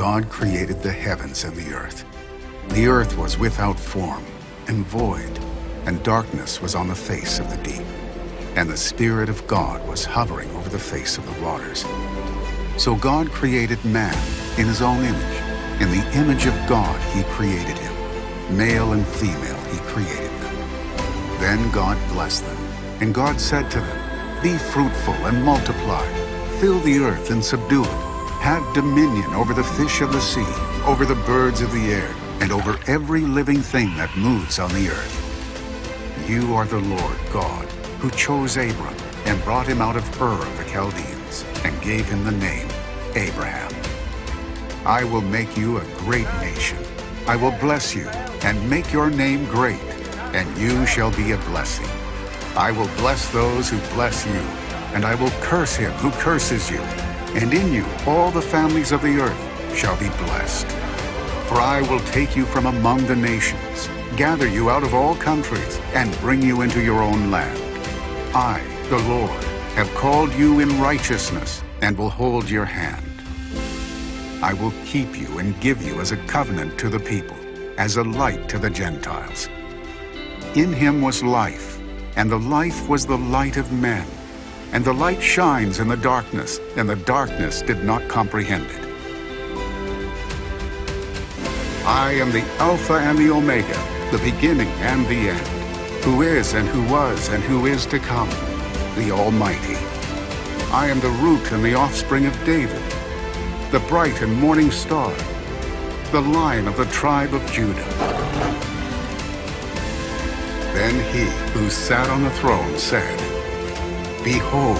God created the heavens and the earth. The earth was without form and void, and darkness was on the face of the deep. And the Spirit of God was hovering over the face of the waters. So God created man in his own image. In the image of God he created him. Male and female he created them. Then God blessed them. And God said to them, Be fruitful and multiply. Fill the earth and subdue it. Have dominion over the fish of the sea, over the birds of the air, and over every living thing that moves on the earth. You are the Lord God, who chose Abram and brought him out of Ur of the Chaldeans, and gave him the name Abraham. I will make you a great nation. I will bless you and make your name great, and you shall be a blessing. I will bless those who bless you, and I will curse him who curses you. And in you all the families of the earth shall be blessed. For I will take you from among the nations, gather you out of all countries, and bring you into your own land. I, the Lord, have called you in righteousness, and will hold your hand. I will keep you and give you as a covenant to the people, as a light to the Gentiles. In him was life, and the life was the light of men. And the light shines in the darkness, and the darkness did not comprehend it. I am the Alpha and the Omega, the beginning and the end, who is and who was and who is to come, the Almighty. I am the root and the offspring of David, the bright and morning star, the lion of the tribe of Judah. Then he who sat on the throne said, Behold,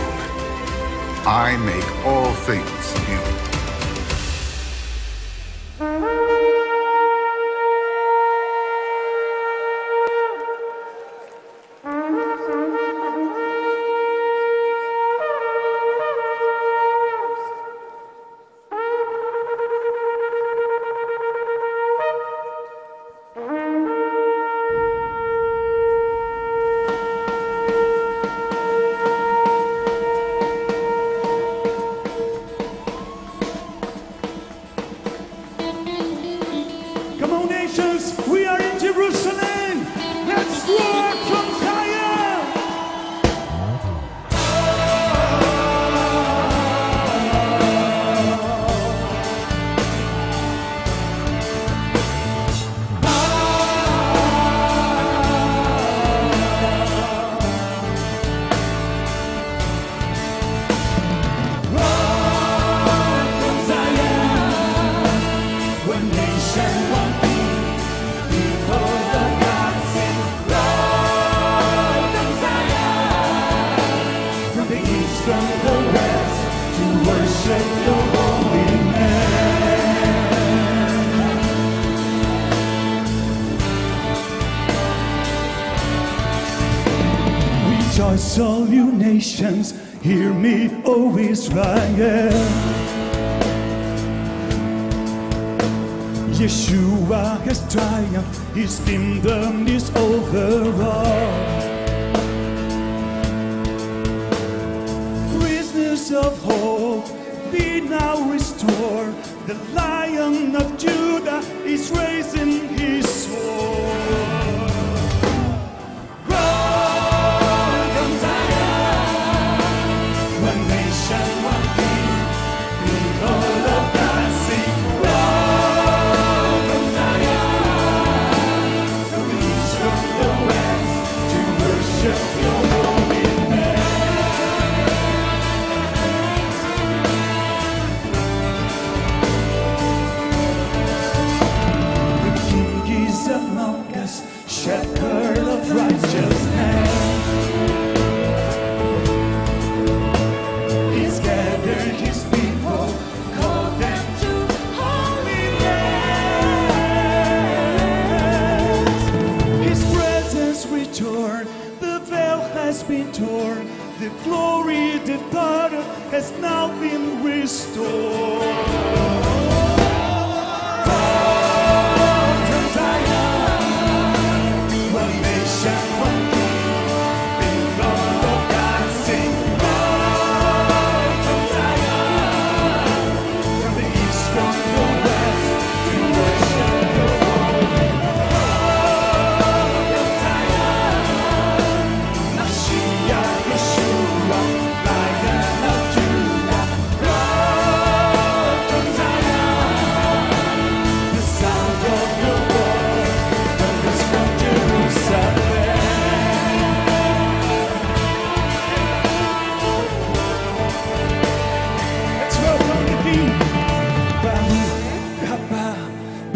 I make all things new. O Israel. Yeshua has triumphed, his kingdom is over all. Prisoners of hope, be now restored. The lion of Judah is raising his sword. The glory departed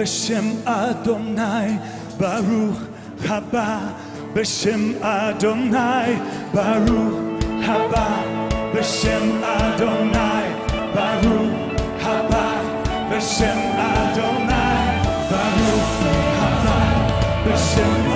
בשם אדוני ברוך הבא בשם אדוני ברוך הבא בשם אדוני ברוך הבא בשם אדוני ברוך הבא בשם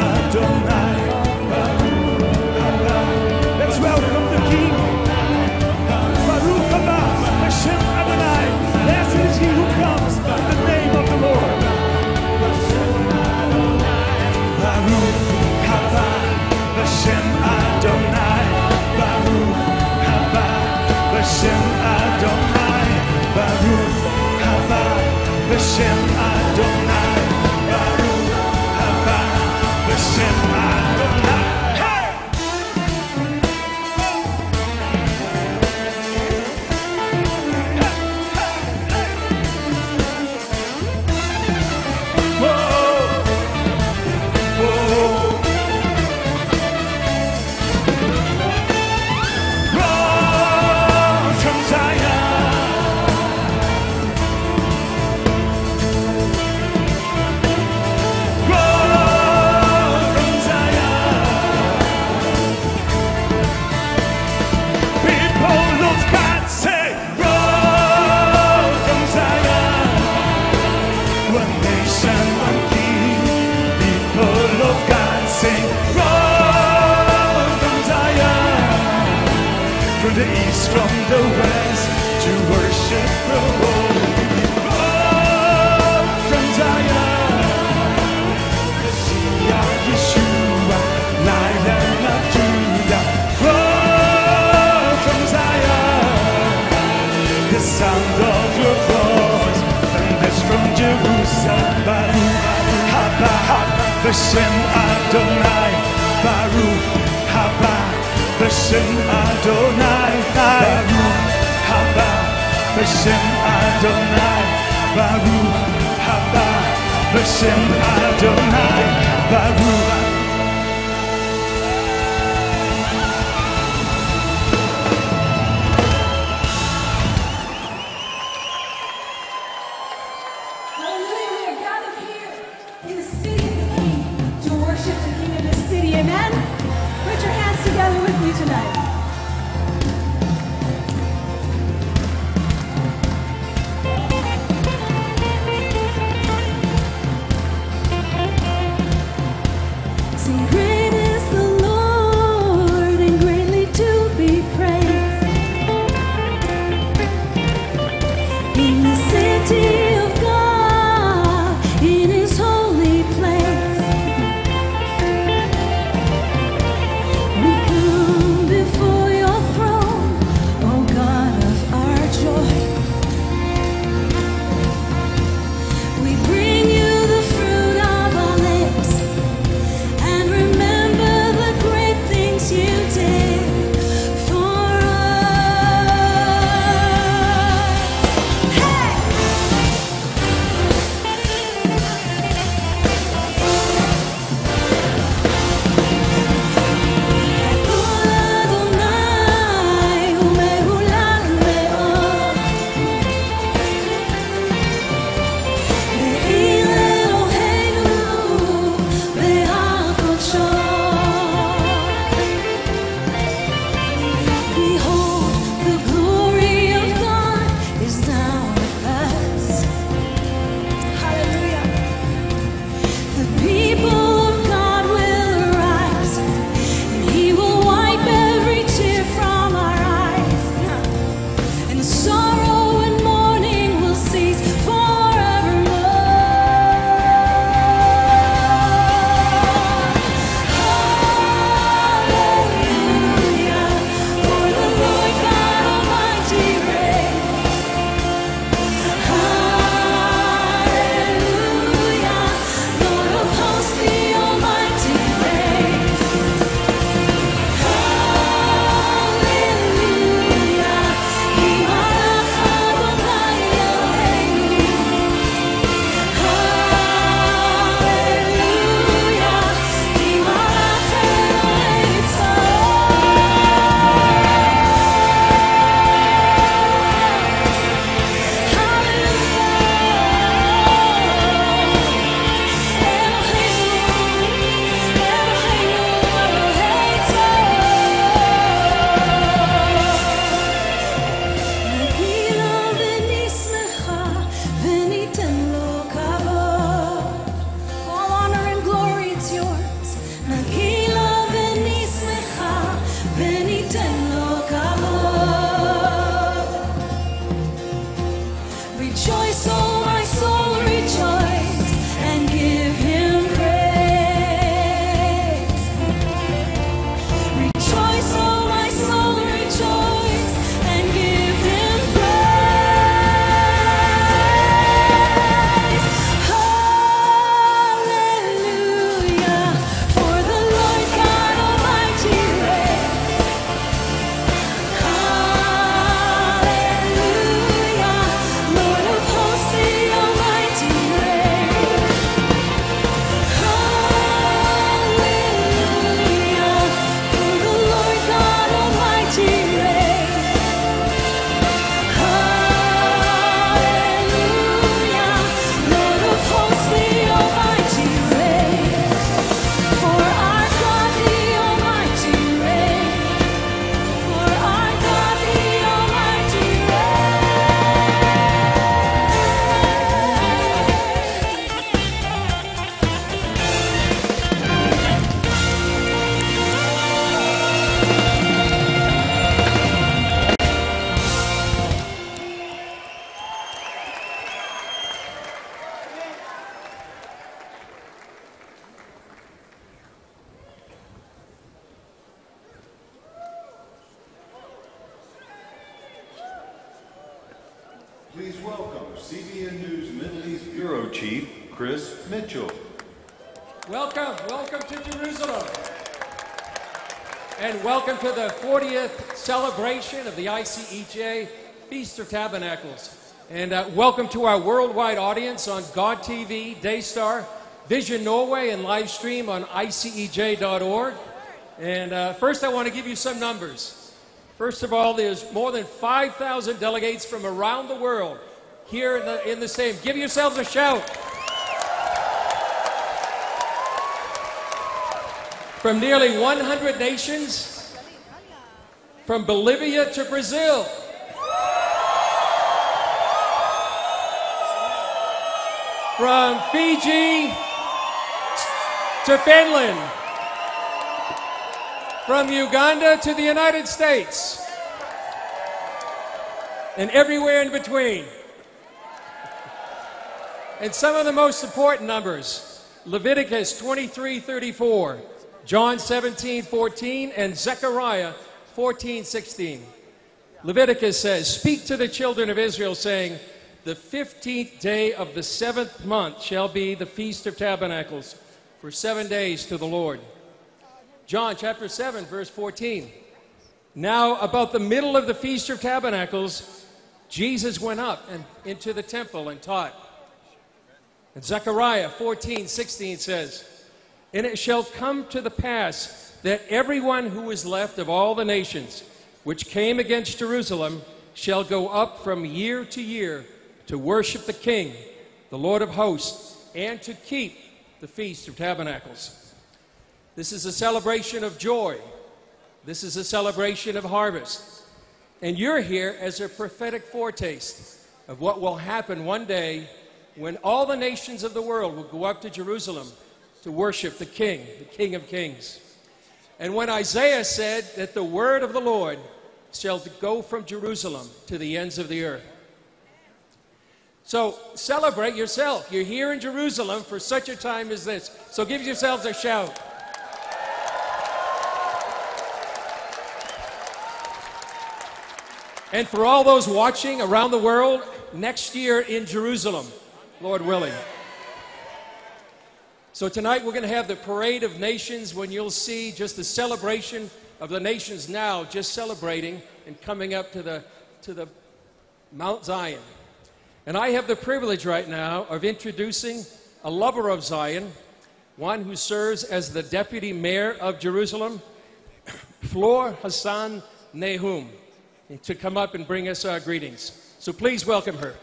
celebration of the ICEJ Feast of Tabernacles. And uh, welcome to our worldwide audience on God TV, Daystar, Vision Norway, and live stream on ICEJ.org. And uh, first, I want to give you some numbers. First of all, there's more than 5,000 delegates from around the world here in the, in the same. Give yourselves a shout. From nearly 100 nations, from Bolivia to Brazil. From Fiji to Finland from Uganda to the United States and everywhere in between. And some of the most important numbers Leviticus 23 34, John 17 14, and Zechariah 14 16. Leviticus says, Speak to the children of Israel, saying, The 15th day of the seventh month shall be the Feast of Tabernacles for seven days to the Lord. John chapter 7, verse 14. Now, about the middle of the Feast of Tabernacles, Jesus went up and into the temple and taught. And Zechariah 14, 16 says, And it shall come to the pass that everyone who is left of all the nations which came against Jerusalem shall go up from year to year to worship the King, the Lord of hosts, and to keep the Feast of Tabernacles. This is a celebration of joy. This is a celebration of harvest. And you're here as a prophetic foretaste of what will happen one day when all the nations of the world will go up to Jerusalem to worship the King, the King of Kings. And when Isaiah said that the word of the Lord shall go from Jerusalem to the ends of the earth. So celebrate yourself. You're here in Jerusalem for such a time as this. So give yourselves a shout. And for all those watching around the world, next year in Jerusalem, Lord willing. So tonight we're going to have the Parade of Nations when you'll see just the celebration of the nations now just celebrating and coming up to the, to the Mount Zion. And I have the privilege right now of introducing a lover of Zion, one who serves as the deputy mayor of Jerusalem, Flor Hassan Nahum to come up and bring us our greetings. So please welcome her.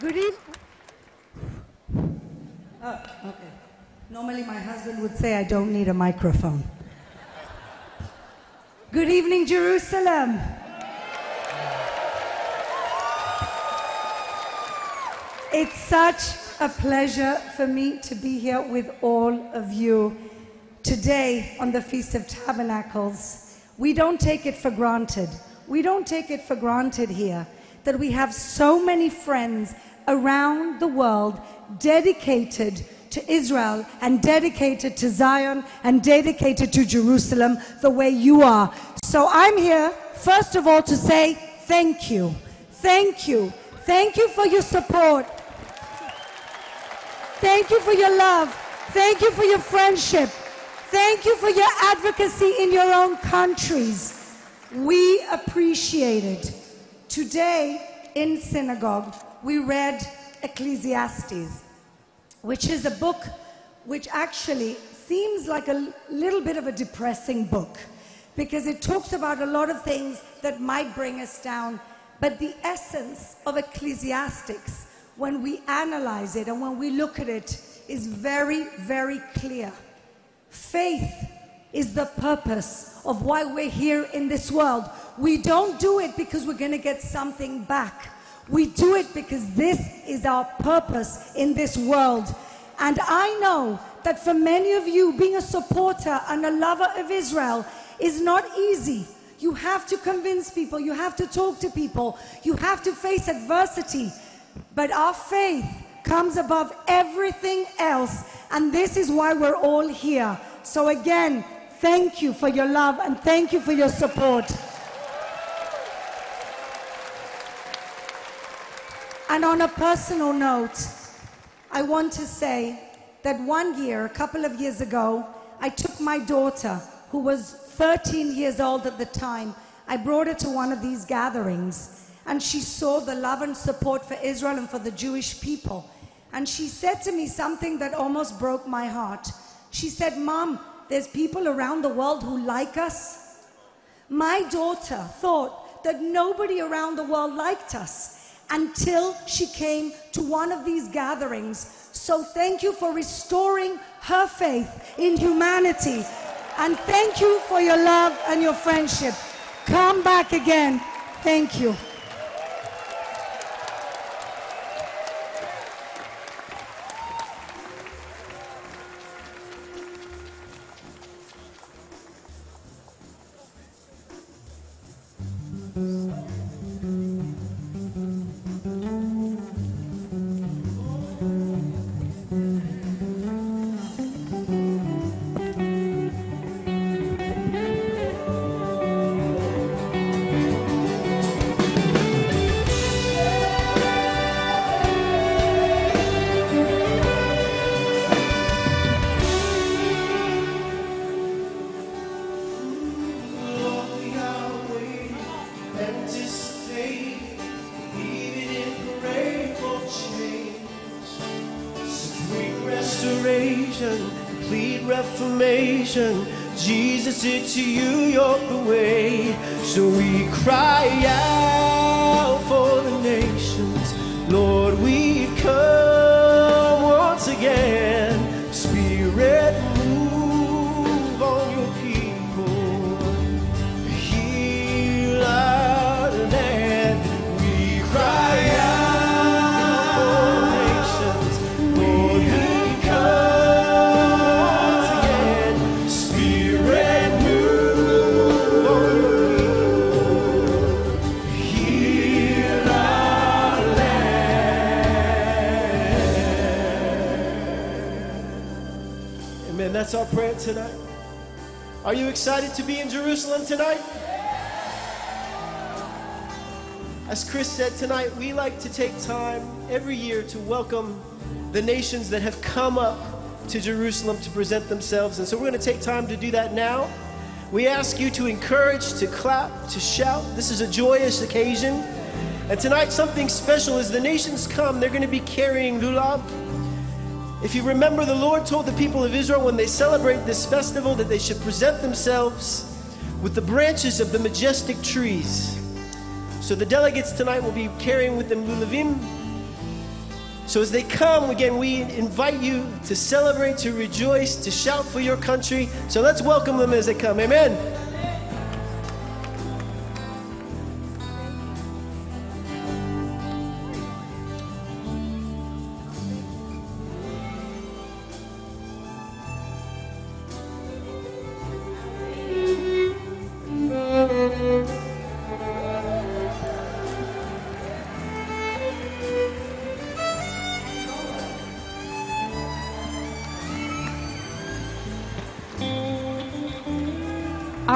Good evening. Oh, okay. Normally my husband would say I don't need a microphone. Good evening, Jerusalem. It's such a pleasure for me to be here with all of you today on the Feast of Tabernacles. We don't take it for granted. We don't take it for granted here that we have so many friends around the world dedicated to Israel and dedicated to Zion and dedicated to Jerusalem the way you are. So I'm here, first of all, to say thank you. Thank you. Thank you for your support. Thank you for your love. Thank you for your friendship. Thank you for your advocacy in your own countries. We appreciate it. Today in synagogue, we read Ecclesiastes, which is a book which actually seems like a little bit of a depressing book because it talks about a lot of things that might bring us down. But the essence of Ecclesiastics when we analyze it and when we look at it, is very, very clear. Faith is the purpose of why we're here in this world. We don't do it because we're going to get something back. We do it because this is our purpose in this world. And I know that for many of you, being a supporter and a lover of Israel is not easy. You have to convince people, you have to talk to people, you have to face adversity. But our faith comes above everything else. And this is why we're all here. So again, thank you for your love and thank you for your support. And on a personal note, I want to say that one year, a couple of years ago, I took my daughter, who was 13 years old at the time, I brought her to one of these gatherings, and she saw the love and support for Israel and for the Jewish people. And she said to me something that almost broke my heart. She said, Mom, there's people around the world who like us. My daughter thought that nobody around the world liked us until she came to one of these gatherings. So thank you for restoring her faith in humanity. And thank you for your love and your friendship. Come back again. Thank you. Excited to be in Jerusalem tonight? As Chris said tonight, we like to take time every year to welcome the nations that have come up to Jerusalem to present themselves. And so we're going to take time to do that now. We ask you to encourage, to clap, to shout. This is a joyous occasion. And tonight, something special as the nations come, they're going to be carrying lulav. If you remember, the Lord told the people of Israel when they celebrate this festival that they should present themselves with the branches of the majestic trees. So the delegates tonight will be carrying with them lulavim. So as they come, again, we invite you to celebrate, to rejoice, to shout for your country. So let's welcome them as they come. Amen.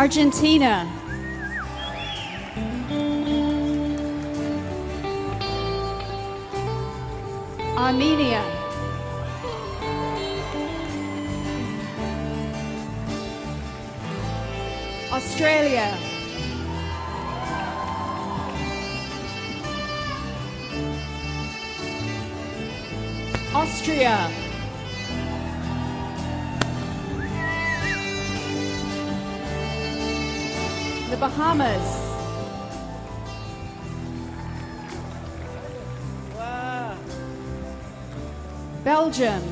Argentina. Armenia. Australia. Austria. Bahamas. Belgium.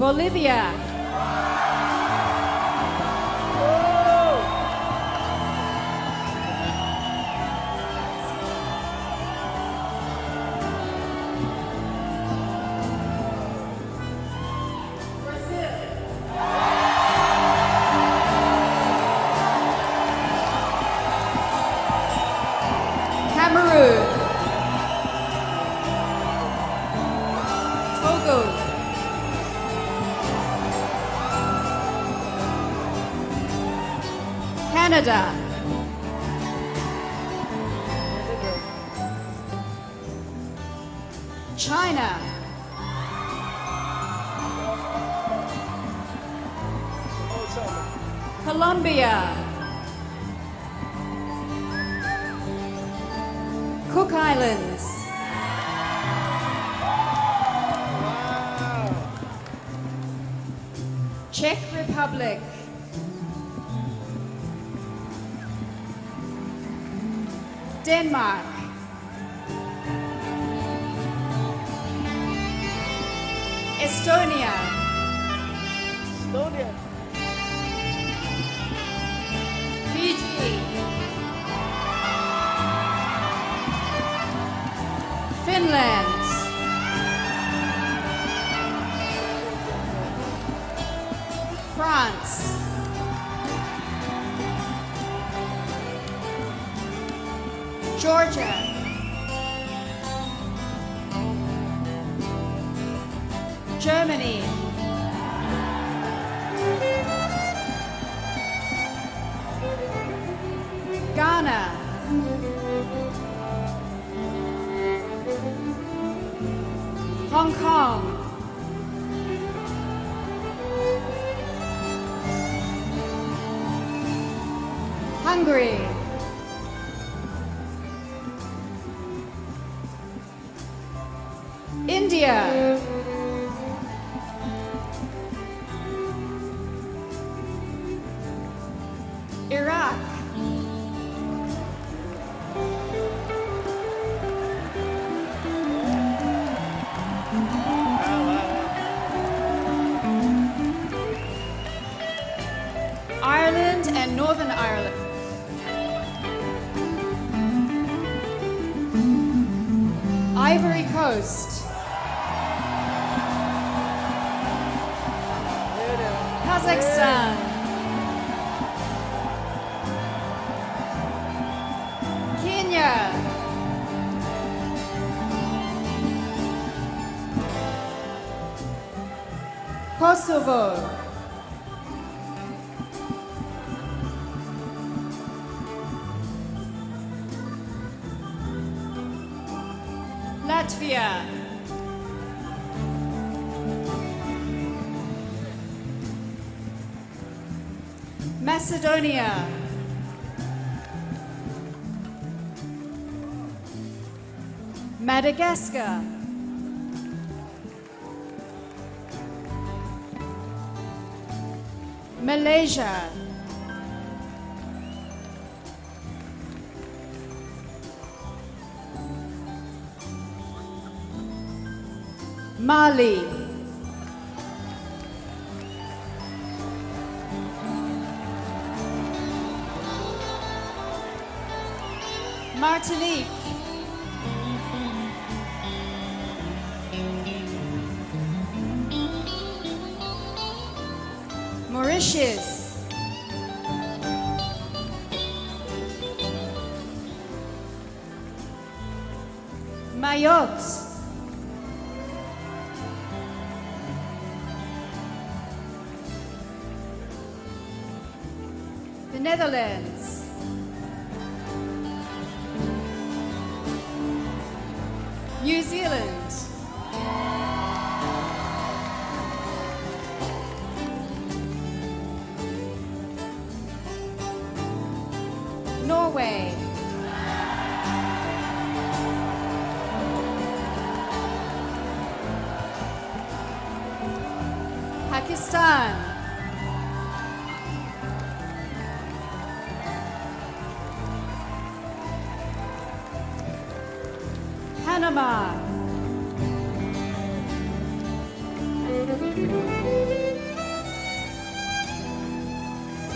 Bolivia. Georgia. Germany. Ghana. Hong Kong. Hungary. Madagascar. Malaysia. Mali. Netherlands.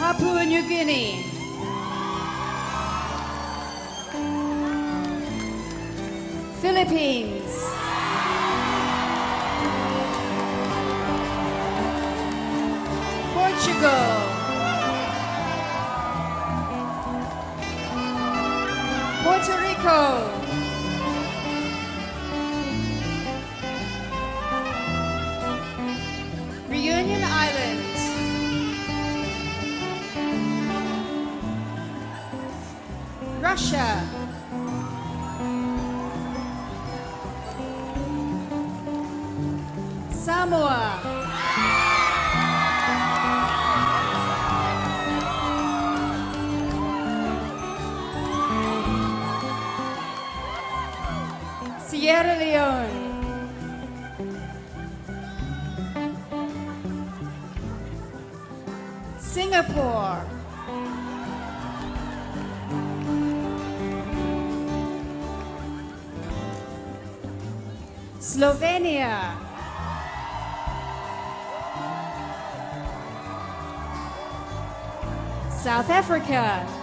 Papua New Guinea. Philippines. Portugal. Puerto Rico. rocha. South Africa.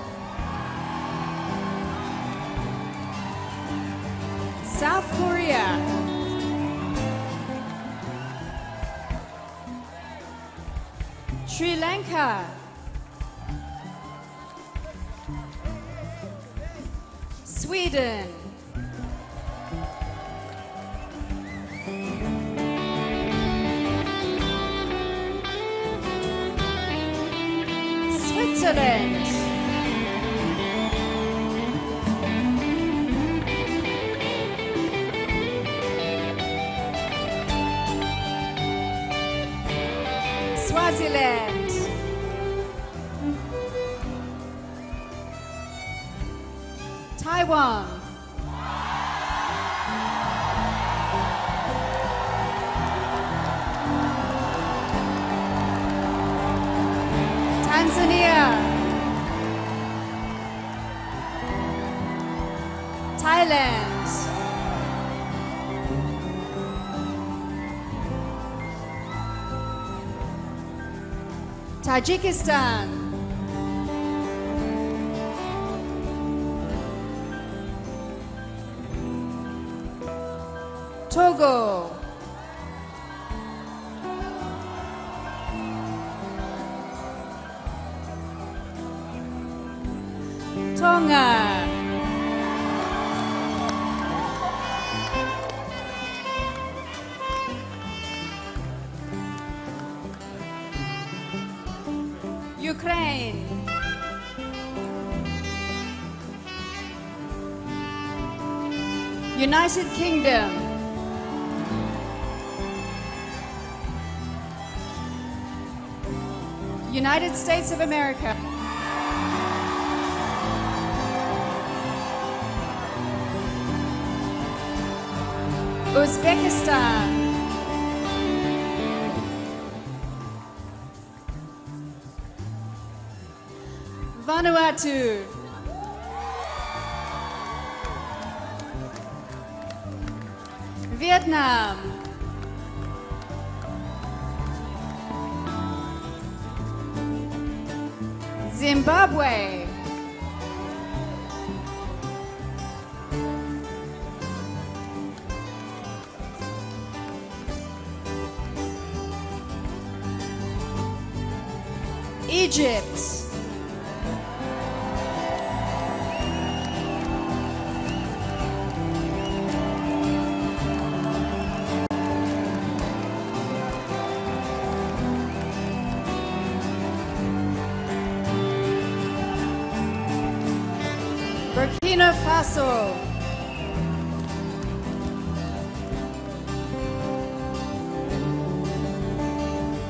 Tajikistan. United Kingdom. United States of America. Uzbekistan. Vanuatu. Vietnam. Zimbabwe. Egypt. abrazo.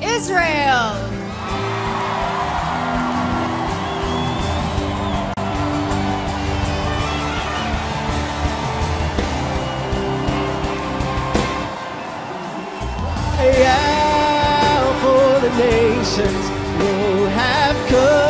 Israel. nations will have come.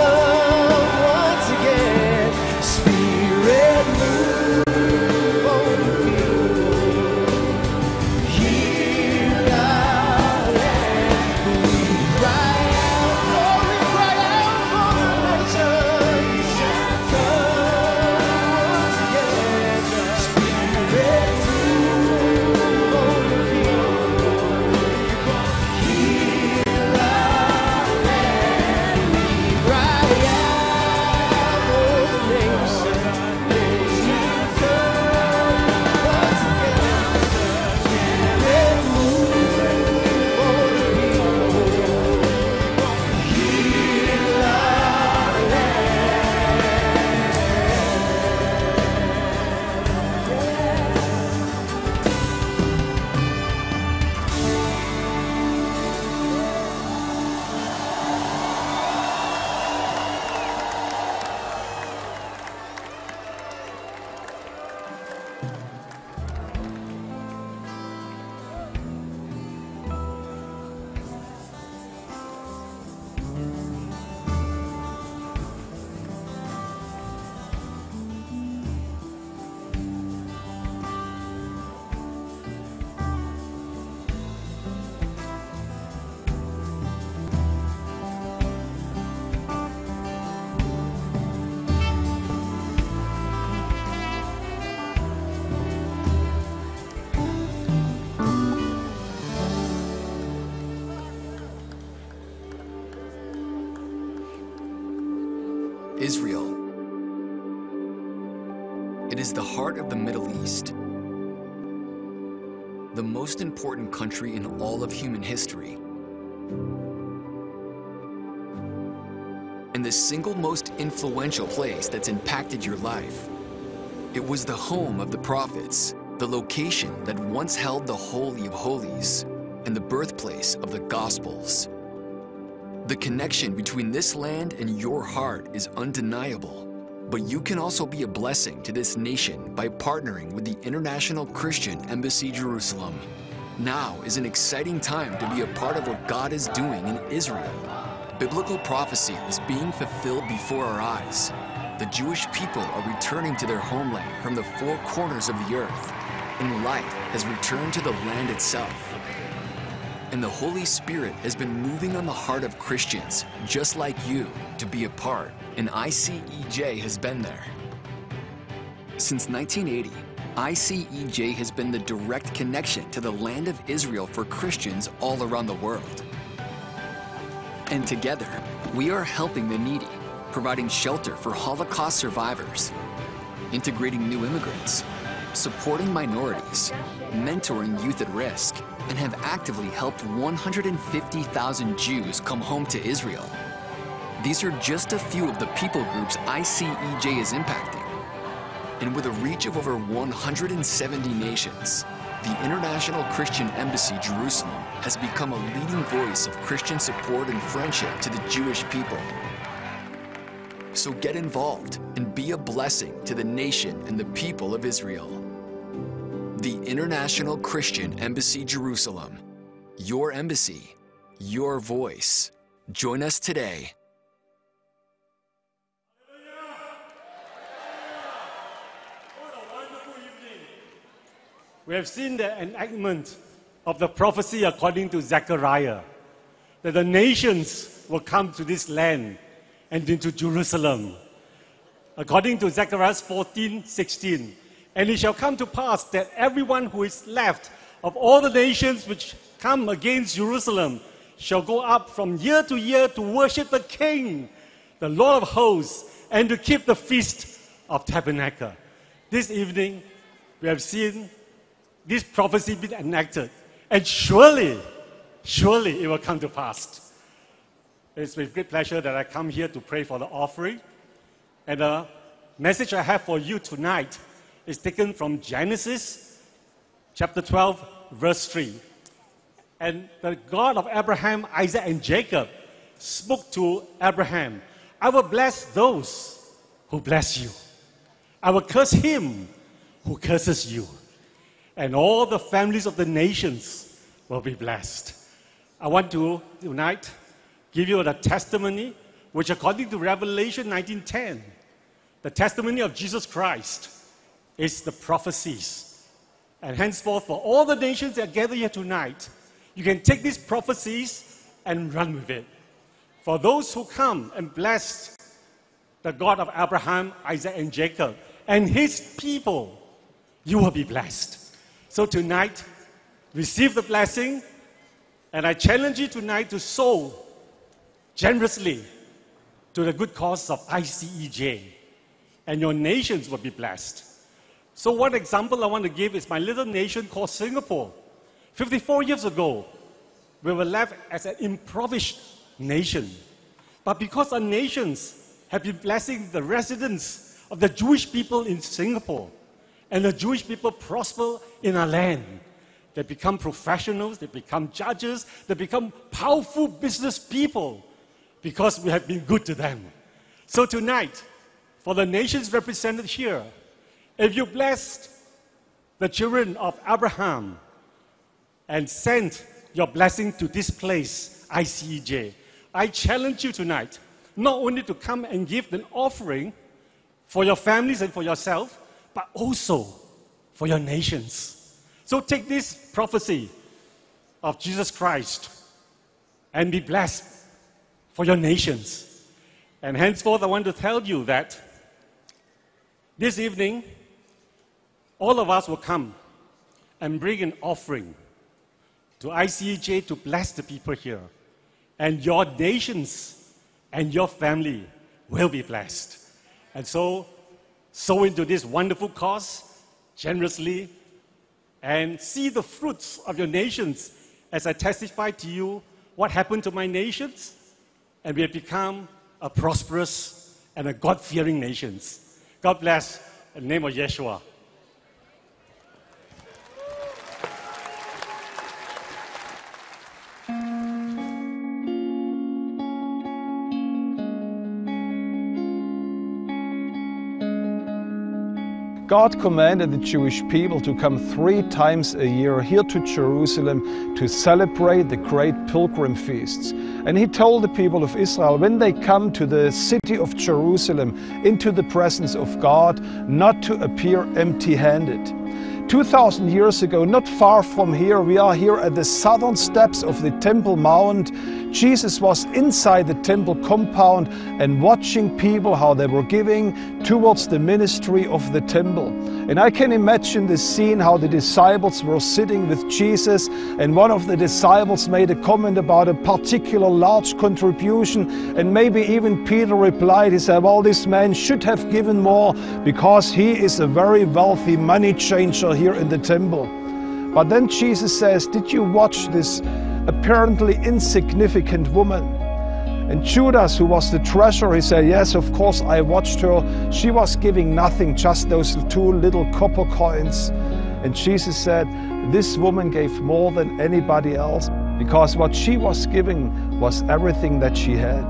Important country in all of human history, and the single most influential place that's impacted your life. It was the home of the prophets, the location that once held the Holy of Holies, and the birthplace of the Gospels. The connection between this land and your heart is undeniable. But you can also be a blessing to this nation by partnering with the International Christian Embassy Jerusalem. Now is an exciting time to be a part of what God is doing in Israel. Biblical prophecy is being fulfilled before our eyes. The Jewish people are returning to their homeland from the four corners of the earth, and life has returned to the land itself. And the Holy Spirit has been moving on the heart of Christians, just like you, to be a part, and ICEJ has been there. Since 1980, ICEJ has been the direct connection to the land of Israel for Christians all around the world. And together, we are helping the needy, providing shelter for Holocaust survivors, integrating new immigrants, supporting minorities, mentoring youth at risk, and have actively helped 150,000 Jews come home to Israel. These are just a few of the people groups ICEJ is impacting. And with a reach of over 170 nations, the International Christian Embassy Jerusalem has become a leading voice of Christian support and friendship to the Jewish people. So get involved and be a blessing to the nation and the people of Israel. The International Christian Embassy Jerusalem. Your embassy, your voice. Join us today. We have seen the enactment of the prophecy according to Zechariah that the nations will come to this land and into Jerusalem. According to Zechariah 14 16, and it shall come to pass that everyone who is left of all the nations which come against Jerusalem shall go up from year to year to worship the King, the Lord of hosts, and to keep the feast of tabernacle. This evening, we have seen this prophecy being enacted, and surely, surely it will come to pass. It's with great pleasure that I come here to pray for the offering. And the message I have for you tonight is taken from Genesis chapter 12, verse 3. And the God of Abraham, Isaac, and Jacob spoke to Abraham I will bless those who bless you, I will curse him who curses you, and all the families of the nations will be blessed. I want to tonight give you the testimony which according to Revelation 19:10 the testimony of Jesus Christ is the prophecies. And henceforth, for all the nations that gather here tonight, you can take these prophecies and run with it. For those who come and bless the God of Abraham, Isaac, and Jacob, and his people, you will be blessed. So tonight, receive the blessing, and I challenge you tonight to sow generously to the good cause of ICEJ, and your nations will be blessed. So, one example I want to give is my little nation called Singapore. 54 years ago, we were left as an impoverished nation. But because our nations have been blessing the residents of the Jewish people in Singapore, and the Jewish people prosper in our land, they become professionals, they become judges, they become powerful business people because we have been good to them. So tonight, for the nations represented here, if you blessed the children of Abraham and sent your blessing to this place, ICEJ, I challenge you tonight not only to come and give an offering for your families and for yourself, but also for your nations. So take this prophecy of Jesus Christ and be blessed for your nations. And henceforth, I want to tell you that this evening, all of us will come and bring an offering to ICEJ to bless the people here. And your nations and your family will be blessed. And so, sow into this wonderful cause generously and see the fruits of your nations as I testify to you what happened to my nations, and we have become a prosperous and a God fearing nations. God bless in the name of Yeshua. God commanded the Jewish people to come three times a year here to Jerusalem to celebrate the great pilgrim feasts. And He told the people of Israel when they come to the city of Jerusalem into the presence of God, not to appear empty handed. 2000 years ago, not far from here, we are here at the southern steps of the Temple Mount. Jesus was inside the temple compound and watching people how they were giving towards the ministry of the temple. And I can imagine the scene how the disciples were sitting with Jesus, and one of the disciples made a comment about a particular large contribution, and maybe even Peter replied, He said, Well, this man should have given more because he is a very wealthy money changer here in the temple. But then Jesus says, Did you watch this apparently insignificant woman? And Judas, who was the treasurer, he said, Yes, of course, I watched her. She was giving nothing, just those two little copper coins. And Jesus said, This woman gave more than anybody else because what she was giving was everything that she had.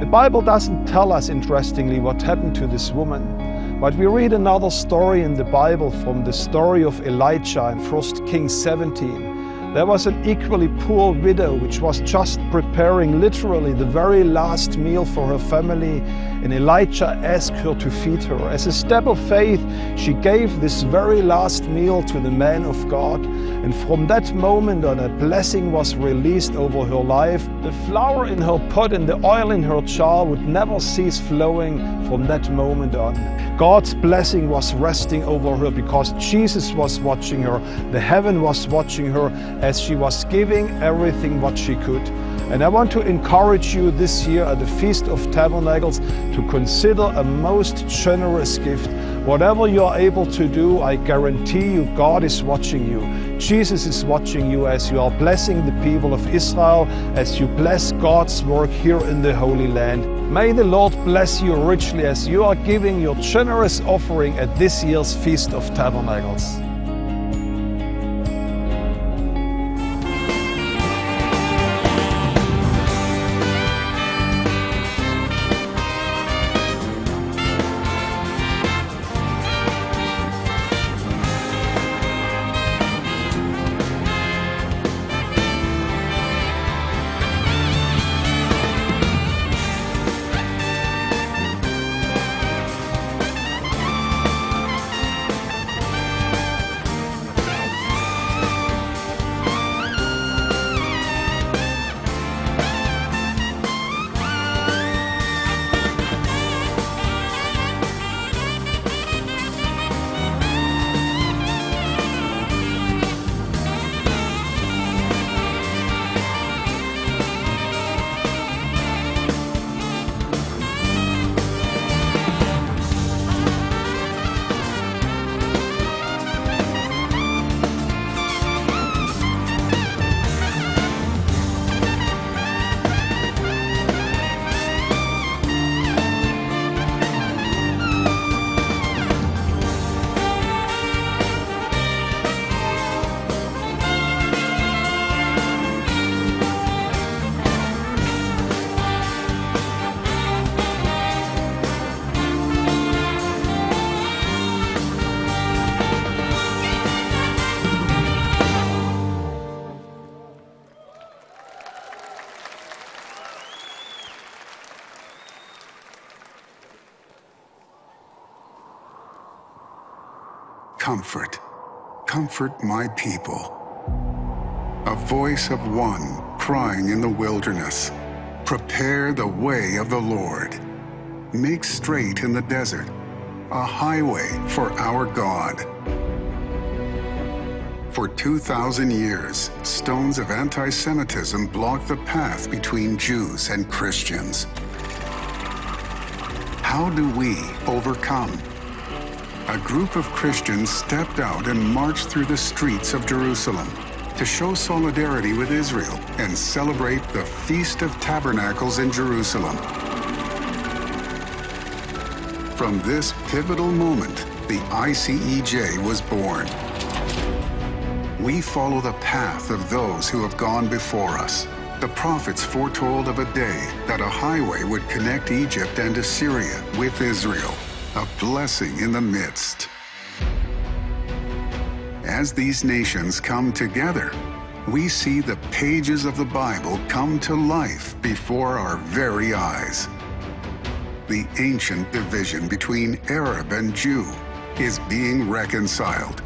The Bible doesn't tell us, interestingly, what happened to this woman. But we read another story in the Bible from the story of Elijah in 1 Kings 17. There was an equally poor widow which was just preparing literally the very last meal for her family, and Elijah asked her to feed her. As a step of faith, she gave this very last meal to the man of God, and from that moment on, a blessing was released over her life. The flour in her pot and the oil in her jar would never cease flowing from that moment on. God's blessing was resting over her because Jesus was watching her, the heaven was watching her as she was giving everything what she could. And I want to encourage you this year at the Feast of Tabernacles to consider a most generous gift. Whatever you are able to do, I guarantee you God is watching you. Jesus is watching you as you are blessing the people of Israel, as you bless God's work here in the Holy Land. May the Lord bless you richly as you are giving your generous offering at this year's Feast of Tabernacles. People. A voice of one crying in the wilderness, Prepare the way of the Lord. Make straight in the desert a highway for our God. For 2,000 years, stones of anti Semitism blocked the path between Jews and Christians. How do we overcome? A group of Christians stepped out and marched through the streets of Jerusalem to show solidarity with Israel and celebrate the Feast of Tabernacles in Jerusalem. From this pivotal moment, the ICEJ was born. We follow the path of those who have gone before us. The prophets foretold of a day that a highway would connect Egypt and Assyria with Israel, a blessing in the midst. As these nations come together, we see the pages of the Bible come to life before our very eyes. The ancient division between Arab and Jew is being reconciled.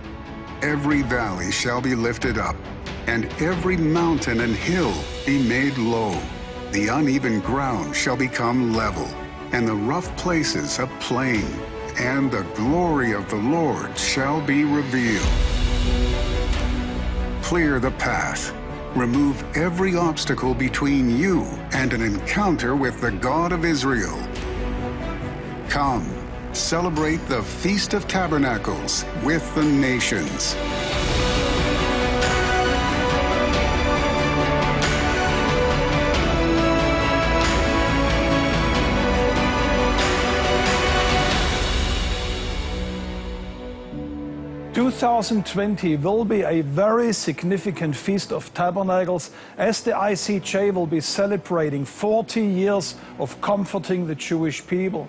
Every valley shall be lifted up, and every mountain and hill be made low. The uneven ground shall become level, and the rough places a plain, and the glory of the Lord shall be revealed. Clear the path. Remove every obstacle between you and an encounter with the God of Israel. Come, celebrate the Feast of Tabernacles with the nations. 2020 will be a very significant Feast of Tabernacles as the ICEJ will be celebrating 40 years of comforting the Jewish people.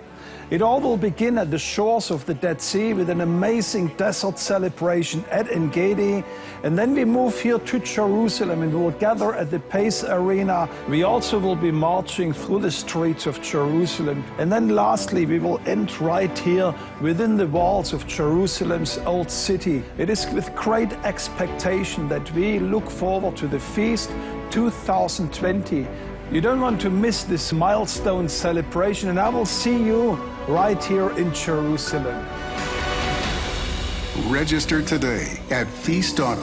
It all will begin at the shores of the Dead Sea with an amazing desert celebration at En Gedi. And then we move here to Jerusalem and we'll gather at the Pais Arena. We also will be marching through the streets of Jerusalem. And then lastly, we will end right here within the walls of Jerusalem's old city. It is with great expectation that we look forward to the feast 2020. You don't want to miss this milestone celebration, and I will see you right here in Jerusalem. Register today at feast.icej.org.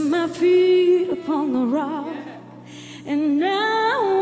set my feet upon the rock, and now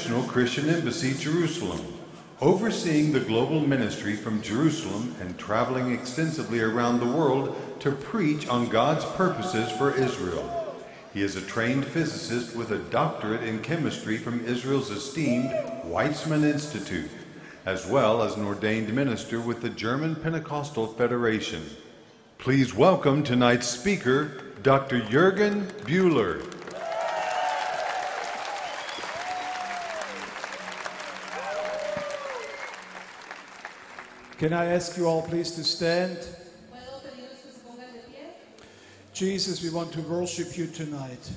International Christian Embassy, Jerusalem, overseeing the global ministry from Jerusalem and traveling extensively around the world to preach on God's purposes for Israel. He is a trained physicist with a doctorate in chemistry from Israel's esteemed Weizmann Institute, as well as an ordained minister with the German Pentecostal Federation. Please welcome tonight's speaker, Dr. Jürgen Bühler. Can I ask you all please to stand? Jesus, we want to worship you tonight.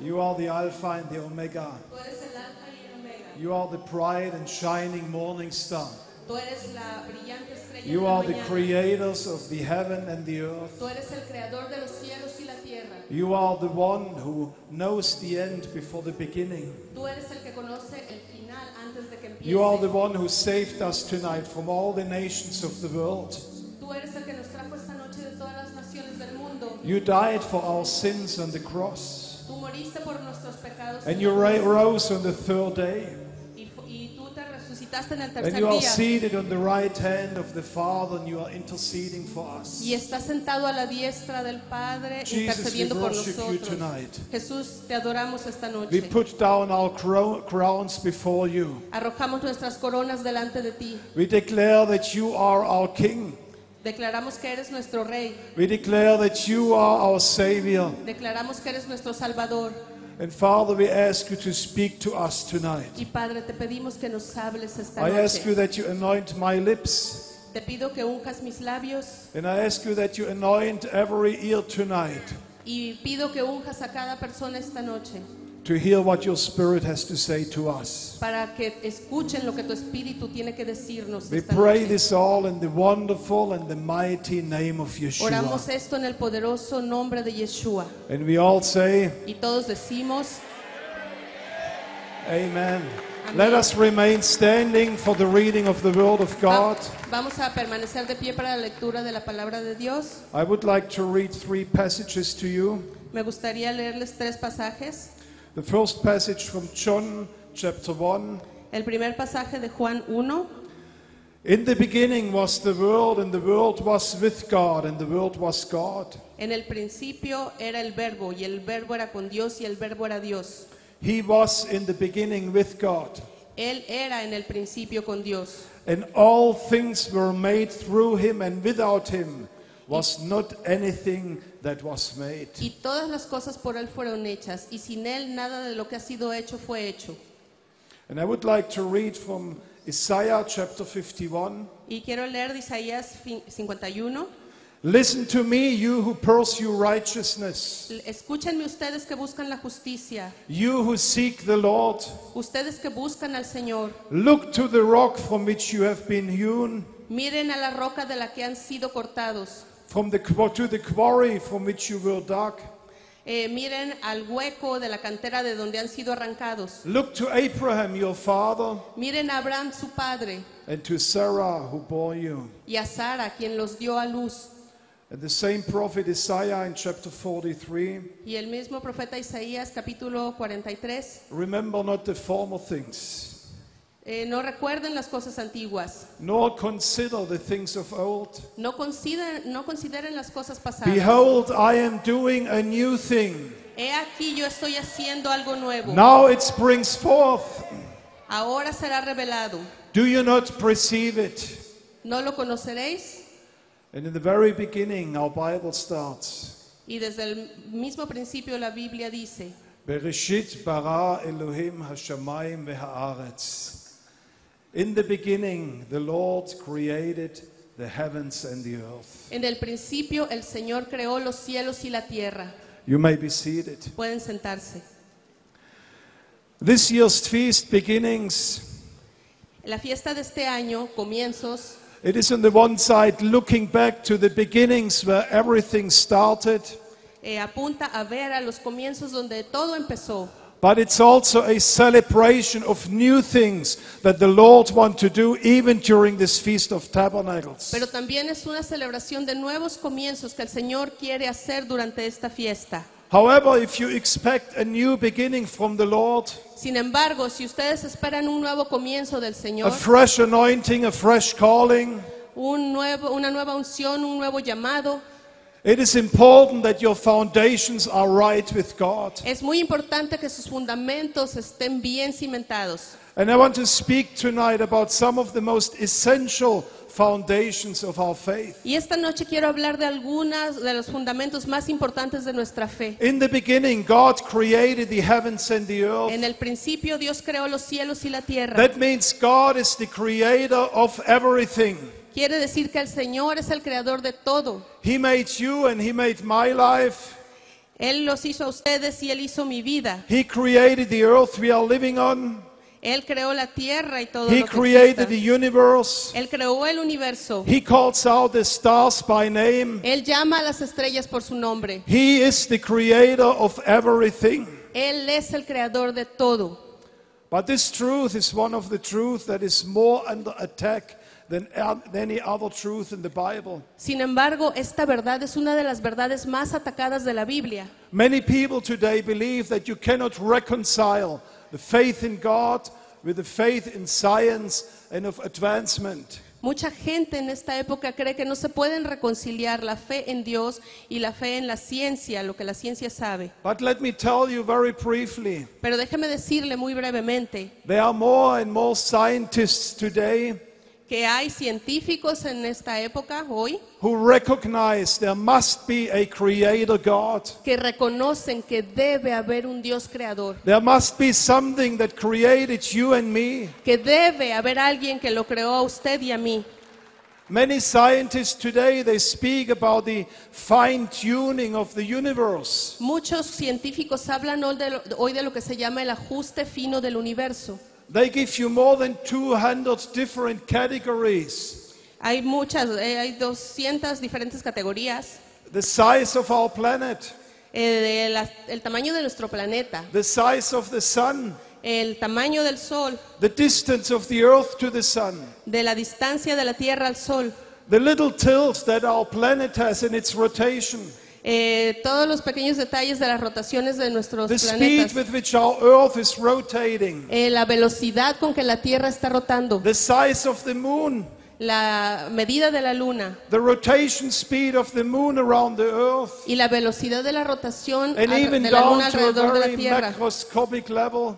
You are the Alpha and the Omega. You are the bright and shining morning star. You are the creators of the heaven and the earth. You are the one who knows the end before the beginning. Tú eres el que conoce el final antes de que empiece. You are the one who saved us tonight from all the nations of the world. Tú eres el que nos trajo esta noche de todas las naciones del mundo. You died for our sins on the cross. Tú moriste por nuestros pecados. And you la ra- cruz. rose on the third day. Resucitaste en el And you are día. seated on the right hand of the Father and you are interceding for us. Y estás sentado a la diestra del Padre Jesus, we intercediendo por worship you nosotros. tonight. Jesús, te adoramos esta We noche. put down our cro- crowns before you. Arrojamos nuestras coronas delante de ti. We declare that you are our King. Declaramos que eres nuestro Rey. We declare that you are our Savior. Declaramos que eres nuestro Salvador. And Father, we ask you to speak to us tonight. Y Padre, te pedimos que nos hables esta I ask you that you anoint my lips. Te pido que unjas mis labios And I ask you that you anoint every ear tonight y pido que unjas a cada persona esta noche to hear what your Spirit has to say to us. para que escuchen lo que tu espíritu tiene que decirnos We esta pray noche. this all in the wonderful and the mighty name of Yeshua. Oramos esto en el poderoso nombre de Yeshua. And we all say, Y todos decimos, Amen. Let us remain standing for the reading of the Word of God. vamos a permanecer de pie para la lectura de la palabra de Dios. I would like to read three passages to you. Me gustaría leerles tres pasajes. The first passage from John chapter 1. El primer pasaje de Juan 1. In the beginning was the world, and the world was with God, and the world was God. En el principio era el verbo y el verbo era con Dios y el verbo era Dios. He was in the beginning with God. Él era en el principio con Dios. And all things were made through him, and without him was not anything that was made. Y todas las cosas por Él fueron hechas, y sin Él nada de lo que ha sido hecho fue hecho. And I would like to read from Isaiah chapter 51. Y quiero leer de Isaías 51. Listen to me, you who pursue righteousness, Escúchenme ustedes que buscan la justicia, you who seek the Lord. ustedes que buscan al Señor. Look to the rock from which you have been hewn, Miren a la roca de la que han sido cortados. From the to the quarry from which you were dug. Eh, miren al hueco de la cantera de donde han sido arrancados. Look to Abraham your father, Miren a Abraham su padre and to Sarah who bore you. y a Sara quien los dio a luz. And the same prophet Isaiah in chapter 43 Y el mismo profeta Isaías capítulo 43. Remember not the former things, eh, no recuerden las cosas antiguas. nor consider the things of old. No consideren, no consideren las cosas pasadas. Behold, I am doing a new thing. He aquí yo estoy haciendo algo nuevo. Now it springs forth. Ahora será revelado. Do you not perceive it? ¿No lo conoceréis? And in the very beginning, our Bible starts. Y desde el mismo principio la Biblia dice, Bereshit bara Elohim hashamayim v'haaretz. In the beginning, the Lord created the heavens and the earth. en el principio el Señor creó los cielos y la tierra. You may be seated. Pueden sentarse. This year's feast beginnings, La fiesta de este año, comienzos, it is on the one side looking back to the beginnings where everything started. eh, apunta a ver a los comienzos donde todo empezó. But it's also a celebration of new things that the Lord wants to do even during this Feast of Tabernacles. Pero también es una celebración de nuevos comienzos que el Señor quiere hacer durante esta fiesta. However, if you expect a new beginning from the Lord, Sin embargo, si ustedes esperan un nuevo comienzo del a fresh anointing, a fresh calling, un nuevo, una nueva unción, un nuevo llamado, it is important that your foundations are right with God. es muy importante que sus fundamentos estén bien cimentados. And I want to speak tonight about some of the most essential foundations of our faith. Y esta noche quiero hablar de algunos de los fundamentos más importantes de nuestra fe. In the beginning, God created the heavens and the earth. En el principio Dios creó los cielos y la tierra. That means God is the creator of everything. Quiere decir que el Señor es el creador de todo. He made you and He made my life. Él los hizo a ustedes y Él hizo mi vida. He created the earth we are living on. Él creó la tierra y todo He lo que created the universe. Él creó el universo. He calls out the stars by name. Él llama a las estrellas por su nombre. He is the creator of everything. Él es el creador de todo. But this truth is one of the truths that is more under attack than any other truth in the Bible. Sin embargo, esta verdad es una de las verdades más atacadas de la Biblia. Many people today believe that you cannot reconcile the faith in God with the faith in science and of advancement. Mucha gente en esta época cree que no se pueden reconciliar la fe en Dios y la fe en la ciencia, lo que la ciencia sabe. But let me tell you very briefly Pero déjeme decirle muy brevemente there are more and more scientists today que hay científicos en esta época, hoy, who recognize there must be a creator God. que reconocen que debe haber un Dios creador, There must be something that created you and me. que debe haber alguien que lo creó a usted y a mí. Many scientists today they speak about the fine tuning of the universe. Muchos científicos hablan hoy de, lo, hoy de lo que se llama el ajuste fino del universo. They give you more than 200 different categories. Hay muchas, eh, hay 200 diferentes categorías. The size of our planet, eh, la- el tamaño de nuestro planeta, the size of the sun, el tamaño del sol, the distance of the earth to the sun, de la distancia de la Tierra al sol, the little tilt that our planet has in its rotation, eh, todos los pequeños detalles de las rotaciones de nuestros the speed planetas, with which our earth is rotating, eh, la velocidad con que la Tierra está rotando, the size of the moon, la medida de la Luna. The rotation speed of the moon around the earth, y la velocidad de la rotación and even de la down Luna to a alrededor de la Tierra. macroscopic level,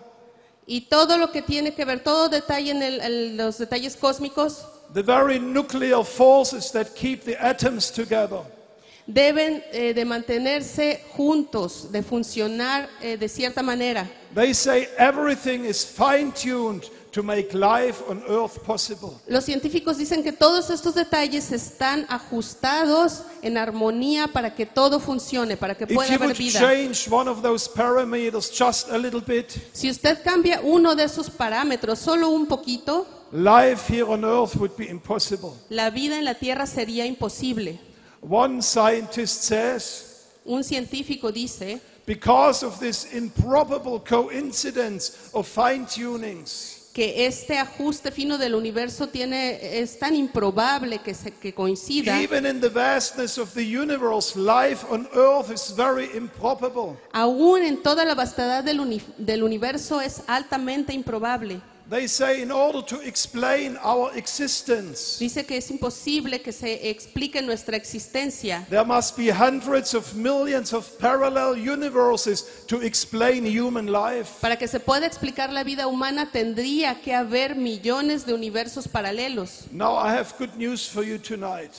Y todo lo que tiene que ver, todo detalle en el- en los detalles cósmicos, the very nuclear forces that keep the atoms together. Deben eh, de mantenerse juntos, de funcionar eh, de cierta manera. They say everything is fine tuned to make life on earth possible. Los científicos dicen que todos estos detalles están ajustados en armonía para que todo funcione, para que pueda haber vida. change one of those parameters just a little bit, Si usted cambia uno de esos parámetros, solo un poquito, life here on earth would be impossible. la vida en la Tierra sería imposible. One scientist says, Un científico dice, because of this improbable coincidence of fine tunings, que este ajuste fino del universo tiene, es tan improbable que, se, que coincida, even in the vastness of the universe, life on earth is very improbable. aún en toda la vastedad del, uni- del universo es altamente improbable. They say, in order to explain our existence, Dice que es imposible que se explique nuestra existencia. there must be hundreds of millions of parallel universes to explain human life. Para que se pueda explicar la vida humana tendría que haber millones de universos paralelos. Now, I have good news for you tonight.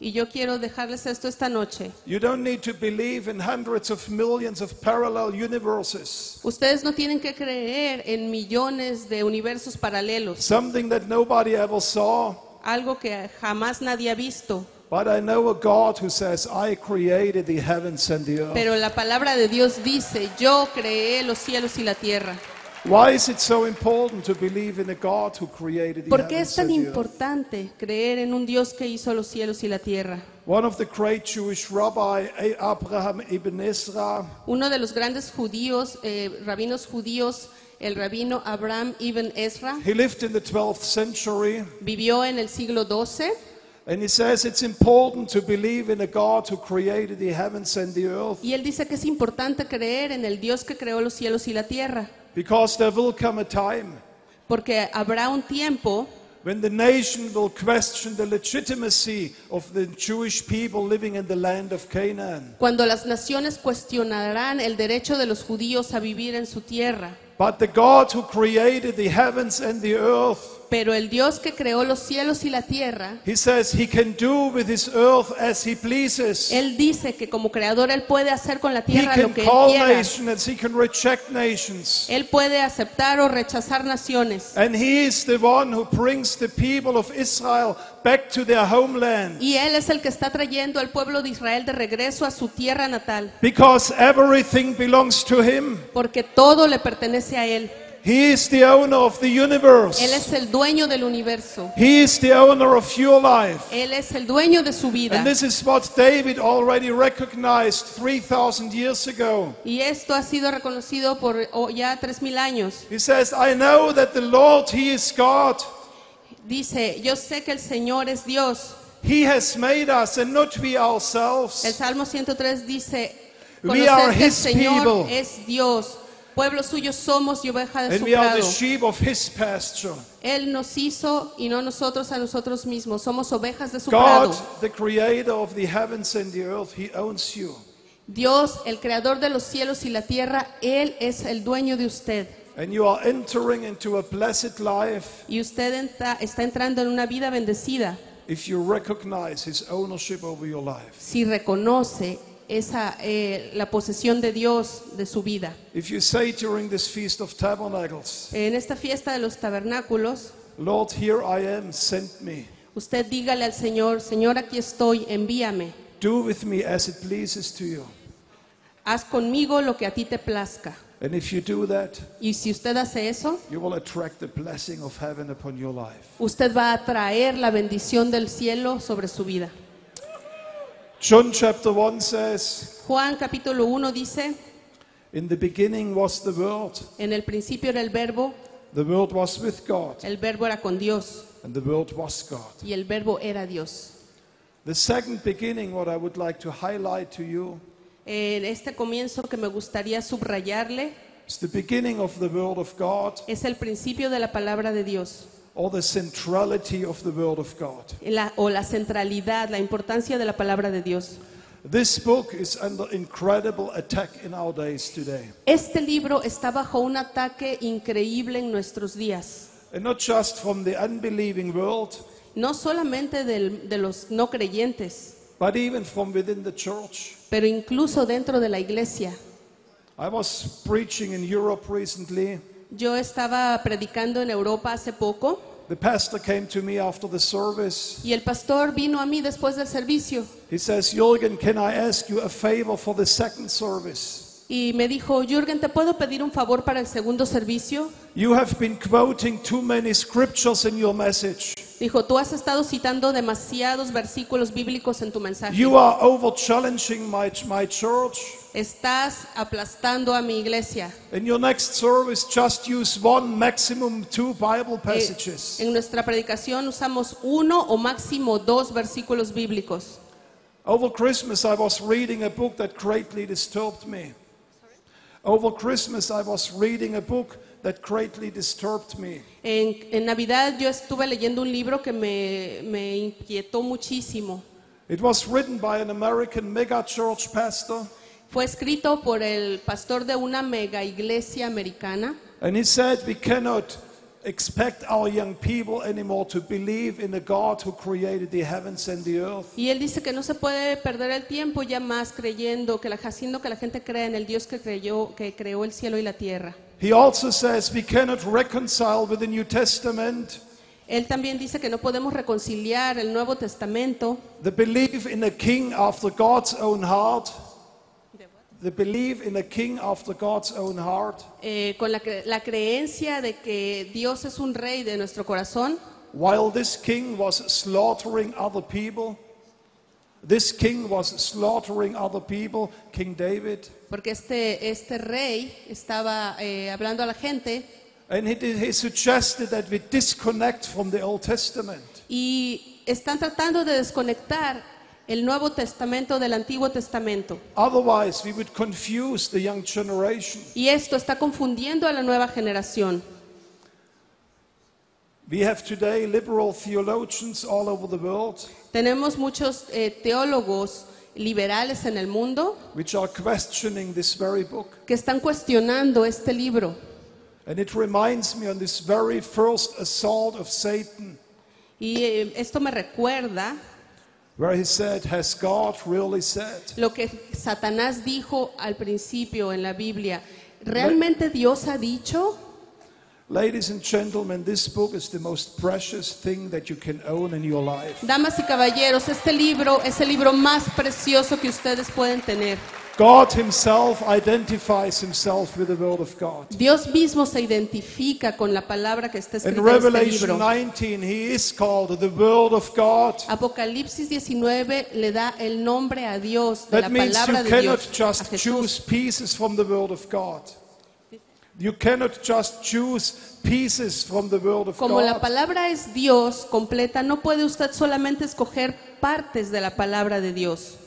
Y yo quiero dejarles esto esta noche. You don't need to believe in hundreds of millions of parallel universes, Ustedes no tienen que creer en millones de universos paralelos, something that nobody ever saw. algo que jamás nadie ha visto. But I know a God who says, I created the heavens and the earth. Pero la palabra de Dios dice, yo creé los cielos y la tierra. Why is it so important to believe in a God who created the ¿Por qué es heavens tan and the earth? importante creer en un Dios que hizo los cielos y la tierra? One of the great Jewish rabbi, A- Abraham ibn Ezra, Uno de los grandes judíos, eh, rabinos judíos, el rabino Abraham ibn Ezra, he lived in the 12th century, vivió en el siglo XII and he says it's important to believe in a God who created the heavens and the earth y él dice que es importante creer en el Dios que creó los cielos y la tierra, because there will come a time porque habrá un tiempo when the nation will question the legitimacy of the Jewish people living in the land of Canaan. cuando las naciones cuestionarán el derecho de los judíos a vivir en su tierra. But the God who created the heavens and the earth, Pero el Dios que creó los cielos y la tierra, he says he can do with his earth as he pleases. Él dice que como creador Él puede hacer con la He tierra lo can que Él call quiera. nations, he can reject nations. Él puede aceptar o rechazar naciones. And he is the one who brings the people of Israel back to their homeland. Y Él es el que está trayendo al pueblo de Israel de regreso a su tierra natal, Because everything belongs to him. porque todo le pertenece a Él. He is the owner of the universe. Él es el dueño del universo. He is the owner of your life. Él es el dueño de su vida. And this is what David already recognized 3,000 years ago. Y esto ha sido reconocido por oh, ya tres mil años. He says, I know that the Lord, He is God. Dice, yo sé que el Señor es Dios. He has made us and not we ourselves. El. Salmo 103 dice, We are conocer que el his Señor people. es Dios. Pueblo suyo somos y oveja de And su we are the prado. sheep of His pasture. Él nos hizo y no nosotros a nosotros mismos. Somos ovejas de su God, prado. the creator of the heavens and the earth, He owns you. Dios, el creador de los cielos y la tierra, Él es el dueño de usted. And you are entering into a blessed life Y usted entra- está entrando en una vida bendecida if you recognize His ownership over your life. si reconoce esa, eh, la posesión de Dios de su vida. If you say during this Feast of Tabernacles, En esta fiesta de los tabernáculos, Lord, here I am, send me. usted dígale al Señor, Señor, aquí estoy, envíame. Do with me as it pleases to you. Haz conmigo lo que a ti te plazca. And if you do that, Y si usted hace eso, you will attract the blessing of heaven upon your life. usted va a traer la bendición del cielo sobre su vida. John chapter 1 says, Juan capítulo 1 dice, In the beginning was the Word, en el principio era el verbo, the Word was with God, el verbo era con Dios and the Word was God. y el verbo era Dios. The second beginning, what I would like to highlight to you, En este comienzo que me gustaría subrayarle is the beginning of the Word of God, es el principio de la palabra de Dios or the centrality of the Word of God. la- o la centralidad, la importancia de la palabra de Dios. This book is under incredible attack in our days today. Este libro está bajo un ataque increíble en nuestros días, And not just from the unbelieving world, no solamente del- de los no creyentes, but even from within the church. pero incluso dentro de la iglesia. I was preaching in Europe recently. Yo estaba predicando en Europa hace poco The pastor came to me after the service. y el pastor vino a mí después del servicio He says, Jürgen, can I ask you a favor for the second service? y me dijo, Jürgen, ¿te puedo pedir un favor para el segundo servicio? You have been quoting too many scriptures in your message. Dijo, tú has estado citando demasiados versículos bíblicos en tu mensaje. You are over challenging my, my church. Estás aplastando a mi iglesia. In your next service, just use one, maximum two Bible Eh, passages. en nuestra predicación usamos uno o máximo dos versículos bíblicos. Over Christmas, I was reading a book that greatly disturbed me. Over Christmas, I was reading a book that greatly disturbed me. En, en Navidad yo estuve leyendo un libro que me, me inquietó muchísimo. It was written by an American mega church pastor, Fue escrito por el pastor de una mega iglesia americana and he said, We cannot expect our young people anymore to believe in a God who created the heavens and the earth. y él dice que no se puede perder el tiempo ya más creyendo que la, haciendo que la gente crea en el Dios que creyó que creó el cielo y la tierra. He also says we cannot reconcile with the New Testament Él también dice que no podemos reconciliar el Nuevo Testamento the belief in a king after God's own heart. The belief in a king after God's own heart. eh, con la, cre- la creencia de que Dios es un rey de nuestro corazón, While this king was slaughtering other people, this king was slaughtering other people, King David. porque este, este rey estaba eh, hablando a la gente And he, did- he suggested that we disconnect from the Old Testament. y están tratando de desconectar el Nuevo Testamento del Antiguo Testamento. Otherwise, we would confuse the young generation. Y esto está confundiendo a la nueva generación. We have today liberal theologians all over the world Tenemos muchos eh, teólogos liberales en el mundo which are questioning this very book. que están cuestionando este libro. And it reminds me on this very first assault of Satan, Y eh, esto me recuerda where he said, Has God really said? lo que Satanás dijo al principio en la Biblia. ¿Realmente Dios ha dicho? Ladies and gentlemen, this book is the most precious thing that you can own in your life. Damas y caballeros, este libro es el libro más precioso que ustedes pueden tener. God Himself identifies Himself with the Word of God. Dios mismo se identifica con la palabra que está In escrita en este Revelation libro. 19, He is called the Word of God. Apocalipsis 19 le da el nombre a Dios, de la That means you palabra de cannot Dios, a just Jesús. choose pieces from the Word of God. You cannot just choose pieces from the Word of Como la God. palabra es Dios completa, no puede usted solamente escoger partes de la palabra de Dios.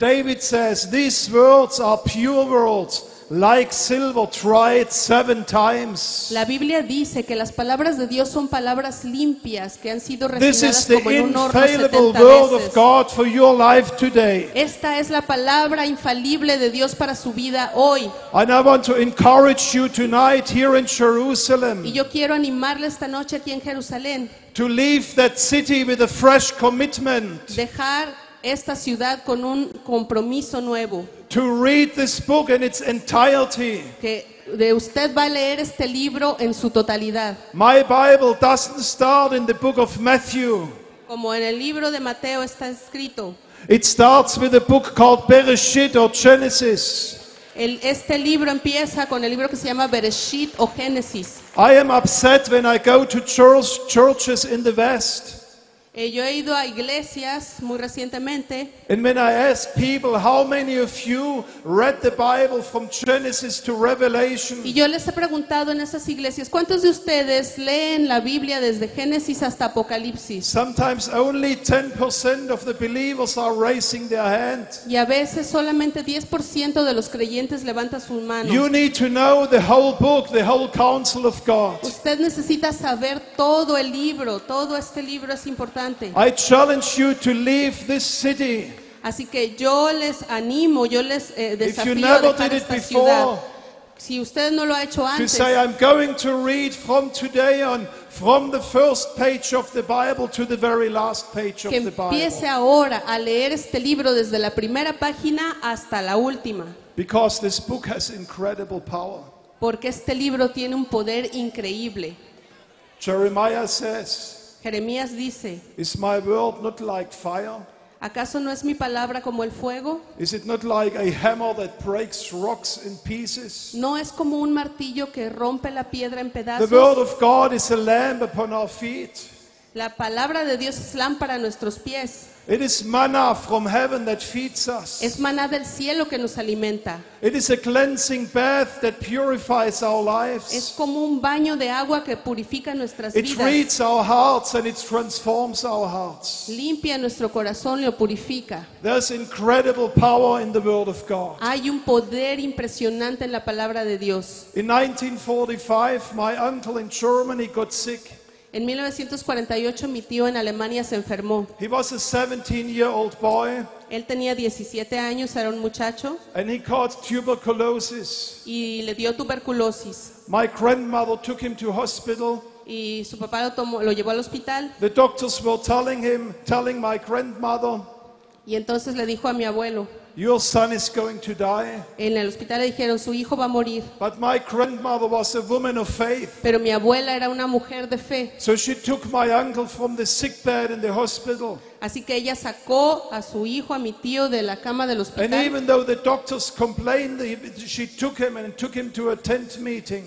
David says, These words are pure words, like silver tried seven times. La Biblia dice que las palabras de Dios son palabras limpias que han sido refinadas como en un horno infallible 70 word of veces. God for your life today. Esta es la palabra infalible de Dios para su vida hoy. And I want to encourage you tonight here in Jerusalem Y yo quiero animarle esta noche aquí en Jerusalén, to leave that city with a fresh commitment, dejar esta ciudad con un compromiso nuevo, to read this book in its entirety. que de usted va a leer este libro en su totalidad. My Bible doesn't start in the book of Matthew. Como en el libro de Mateo está escrito, It starts with a book called Bereshit or Genesis. el- este libro empieza con el libro que se llama Bereshit o Génesis. I am upset when I go to church, churches in the West. Eh, yo he ido a iglesias muy recientemente And when I ask people, how many of you read the Bible from Genesis to Revelation? y yo les he preguntado en esas iglesias, ¿cuántos de ustedes leen la Biblia desde Génesis hasta Apocalipsis? Sometimes only 10% of the believers are raising their hand. Y a veces solamente 10% de los creyentes levanta su mano. You need to know the whole book, the whole counsel of God. Usted necesita saber todo el libro, todo este libro es importante. I challenge you to leave this city. Así que yo les animo, yo les eh, If you desafío a dejar esta before, ciudad. Si usted no lo ha hecho to antes, say, I'm going to read from today on, from the first page of the Bible to the very last page of que the empiece Bible. ahora a leer este libro desde la primera página hasta la última, Because this book has incredible power. porque este libro tiene un poder increíble. Jeremiah says, Jeremías dice, Is my word not like fire? ¿acaso no es mi palabra como el fuego? Is it not like a hammer that breaks rocks in pieces? ¿No es como un martillo que rompe la piedra en The pedazos? word of God is a lamp upon our feet. La palabra de Dios es lámpara a nuestros pies. It is manna from heaven that feeds us. Es maná del cielo que nos alimenta. It is a cleansing bath that purifies our lives. Es como un baño de agua que purifica nuestras It vidas. reads our hearts and it transforms our hearts. Limpia nuestro corazón, lo purifica. There's incredible power in the Word of God. Hay un poder impresionante en la palabra de Dios. In 1945, my uncle in Germany got sick. En 1948 mi tío en Alemania se enfermó. He was a 17 year old boy Él tenía 17 años, era un muchacho and he caught tuberculosis. y le dio tuberculosis. My grandmother took him to hospital. Y su papá lo, tomó, lo llevó al hospital The doctors were telling him, telling my grandmother, y entonces le dijo a mi abuelo, Your son is going to die. en el hospital le dijeron, su hijo va a morir. But my grandmother was a woman of faith. Pero mi abuela era una mujer de fe. So she took my uncle from the sick bed in the hospital. Así que ella sacó a su hijo, a mi tío, de la cama del And hospital. even though the doctors complained, she took him and took him to a tent meeting.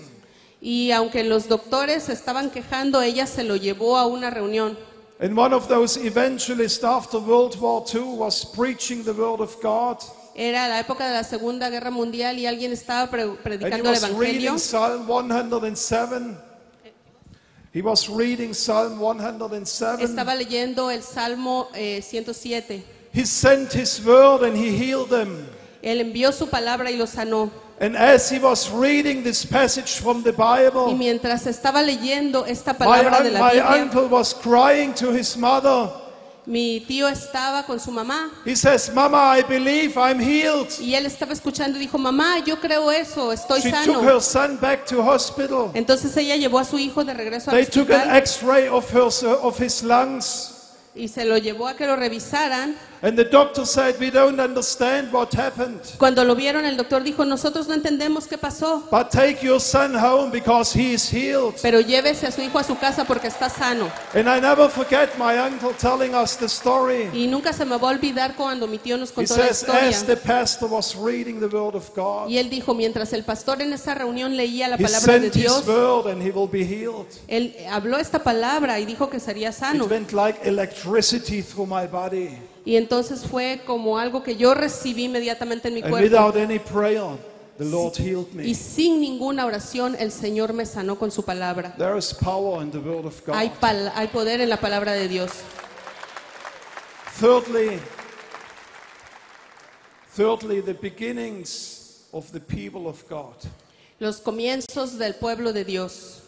Y aunque los doctores estaban quejando, ella se lo llevó a una reunión. And one of those evangelists after World War II was preaching the word of God. Era la época de la Segunda Guerra Mundial y alguien estaba pre- And he predicando el was Evangelio. reading Psalm 107. He was reading Psalm 107. Estaba leyendo el Salmo eh, 107. He sent his word and he healed them. Él envió su palabra y lo sanó. And as he was reading this passage from the Bible, Y mientras estaba leyendo esta my, de la my Biblia, uncle was crying to his mother. mi tío estaba con su mamá He says, Mama, I believe I'm healed. y él estaba escuchando y dijo, mamá, yo creo eso, estoy She took her son back to hospital. Entonces ella llevó a su hijo de regreso al They took an x-ray of, her, of his lungs. y se lo llevó a que lo revisaran. And the doctor said, we don't understand what happened. Cuando lo vieron, el doctor dijo, nosotros no entendemos qué pasó, But take your son home because he is healed. pero llévese a su hijo a su casa porque está sano. And I never forget my uncle telling us the story. Y nunca se me va a olvidar cuando mi tío nos He contó la says, as the historia. pastor was reading the word of God, Y él dijo, mientras el pastor en esa reunión leía la he palabra de sent his Dios, word and he will be healed. él habló esta palabra y dijo que sería sano. It went like electricity through my body. Y entonces fue como algo que yo recibí inmediatamente en mi And cuerpo. without any prayer, the Lord healed Y me. sin ninguna oración, el Señor me sanó con su palabra. There is power in the word of God. Hay, pal- hay poder en la palabra de Dios. Thirdly, thirdly, the beginnings of the people of God. Los comienzos del pueblo de Dios.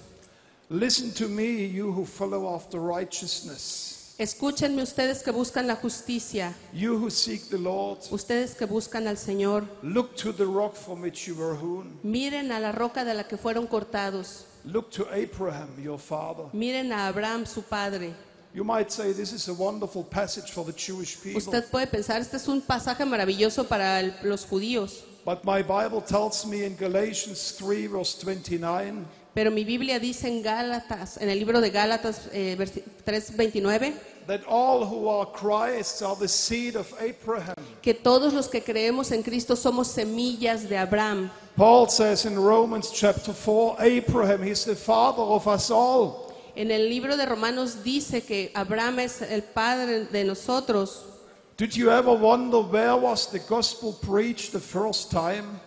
Listen to me, you who follow after righteousness, Escúchenme ustedes que buscan la justicia, you who seek the Lord. ustedes que buscan al Señor. Look to the rock from which you were hewn. Miren a la roca de la que fueron cortados. Look to Abraham, your father. Miren a Abraham, su padre. You might say this is a wonderful passage for the Jewish people. Usted puede pensar, este es un pasaje maravilloso para el- los judíos, But my Bible tells me in Galatians 3, verse 29, pero mi Biblia dice en Gálatas, en el libro de Gálatas eh, versi- 3:29, that all who are Christ's are the seed of Abraham. que todos los que creemos en Cristo somos semillas de Abraham. Paul says in Romans chapter 4, Abraham, he's the father of us all. En el libro de Romanos dice que Abraham es el padre de nosotros. Did you ever wonder where was the gospel preached the first time?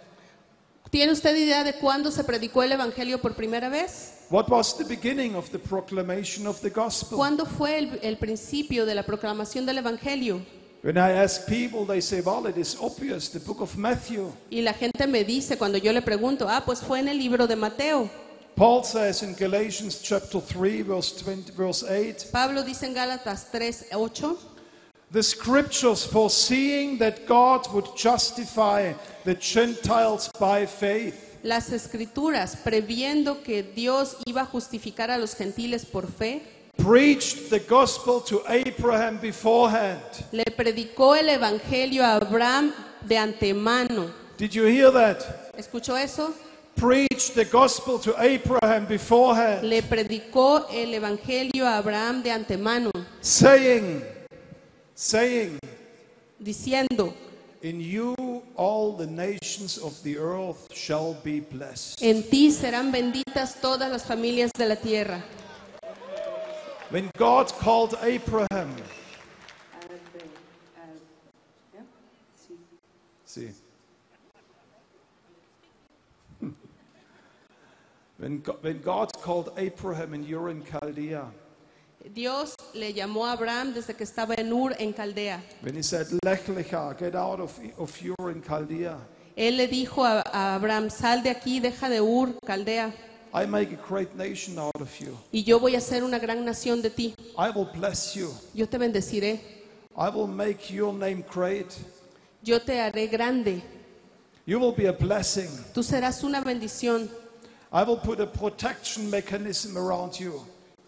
¿Tiene usted idea de cuándo se predicó el evangelio por primera vez? What was the beginning of the proclamation of the gospel? ¿Cuándo fue el, el principio de la proclamación del evangelio? When I ask people, they say, well, it is obvious, the book of Matthew. Y la gente me dice cuando yo le pregunto, ah, pues fue en el libro de Mateo. Paul says in Galatians chapter 3, verse, 20, verse 8, Pablo dice en Gálatas 3, 8, the scriptures foreseeing that God would justify the Gentiles by faith. las escrituras, previendo que Dios iba a justificar a los gentiles por fe, preached the gospel to Abraham beforehand. le predicó el evangelio a Abraham de antemano. Did you hear that? ¿Escuchó eso? Preached the gospel to Abraham beforehand, Le predicó el evangelio a Abraham de antemano, saying, saying, diciendo, In you all the nations of the earth shall be blessed. en ti serán benditas todas las familias de la tierra. When God called Abraham, see, when, Go- when God called Abraham in Ur in Chaldea, Dios le llamó a Abraham desde que estaba en Ur, en Caldea. when he said, Lech lecha, get out of, of Ur in Chaldea, Él le dijo a, a Abraham, sal de aquí, deja de Ur, Caldea, I make a great nation out of you. y yo voy a ser una gran nación de ti. I will bless you. Yo te bendeciré, I will make your name great. yo te haré grande, You will be a blessing. tú serás una bendición. I will put a protection mechanism around you.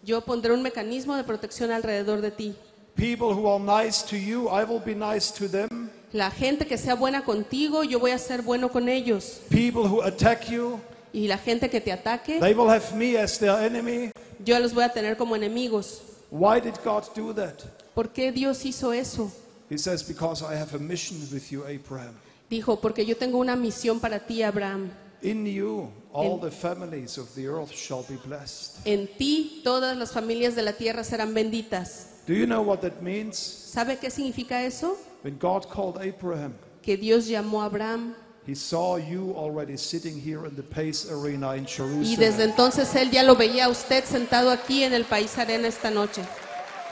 Yo pondré un mecanismo de protección alrededor de ti. People who are nice to you, I will be nice to them. La gente que sea buena contigo, yo voy a ser bueno con ellos. People who attack you, Y la gente que te ataque, they will have me as their enemy. yo los voy a tener como enemigos. Why did God do that? ¿Por qué Dios hizo eso? He says, Because I have a mission with you, Abraham. Dijo, porque yo tengo una misión para ti, Abraham. In you, all En- the families of the earth shall be blessed. En ti todas las familias de la tierra serán benditas. Do you know what that means? ¿Sabe qué significa eso? When God called Abraham, Que Dios llamó a Abraham he saw you already sitting here in the Pace Arena in y desde Jerusalem. entonces él ya lo veía a usted sentado aquí en el País Arena esta noche.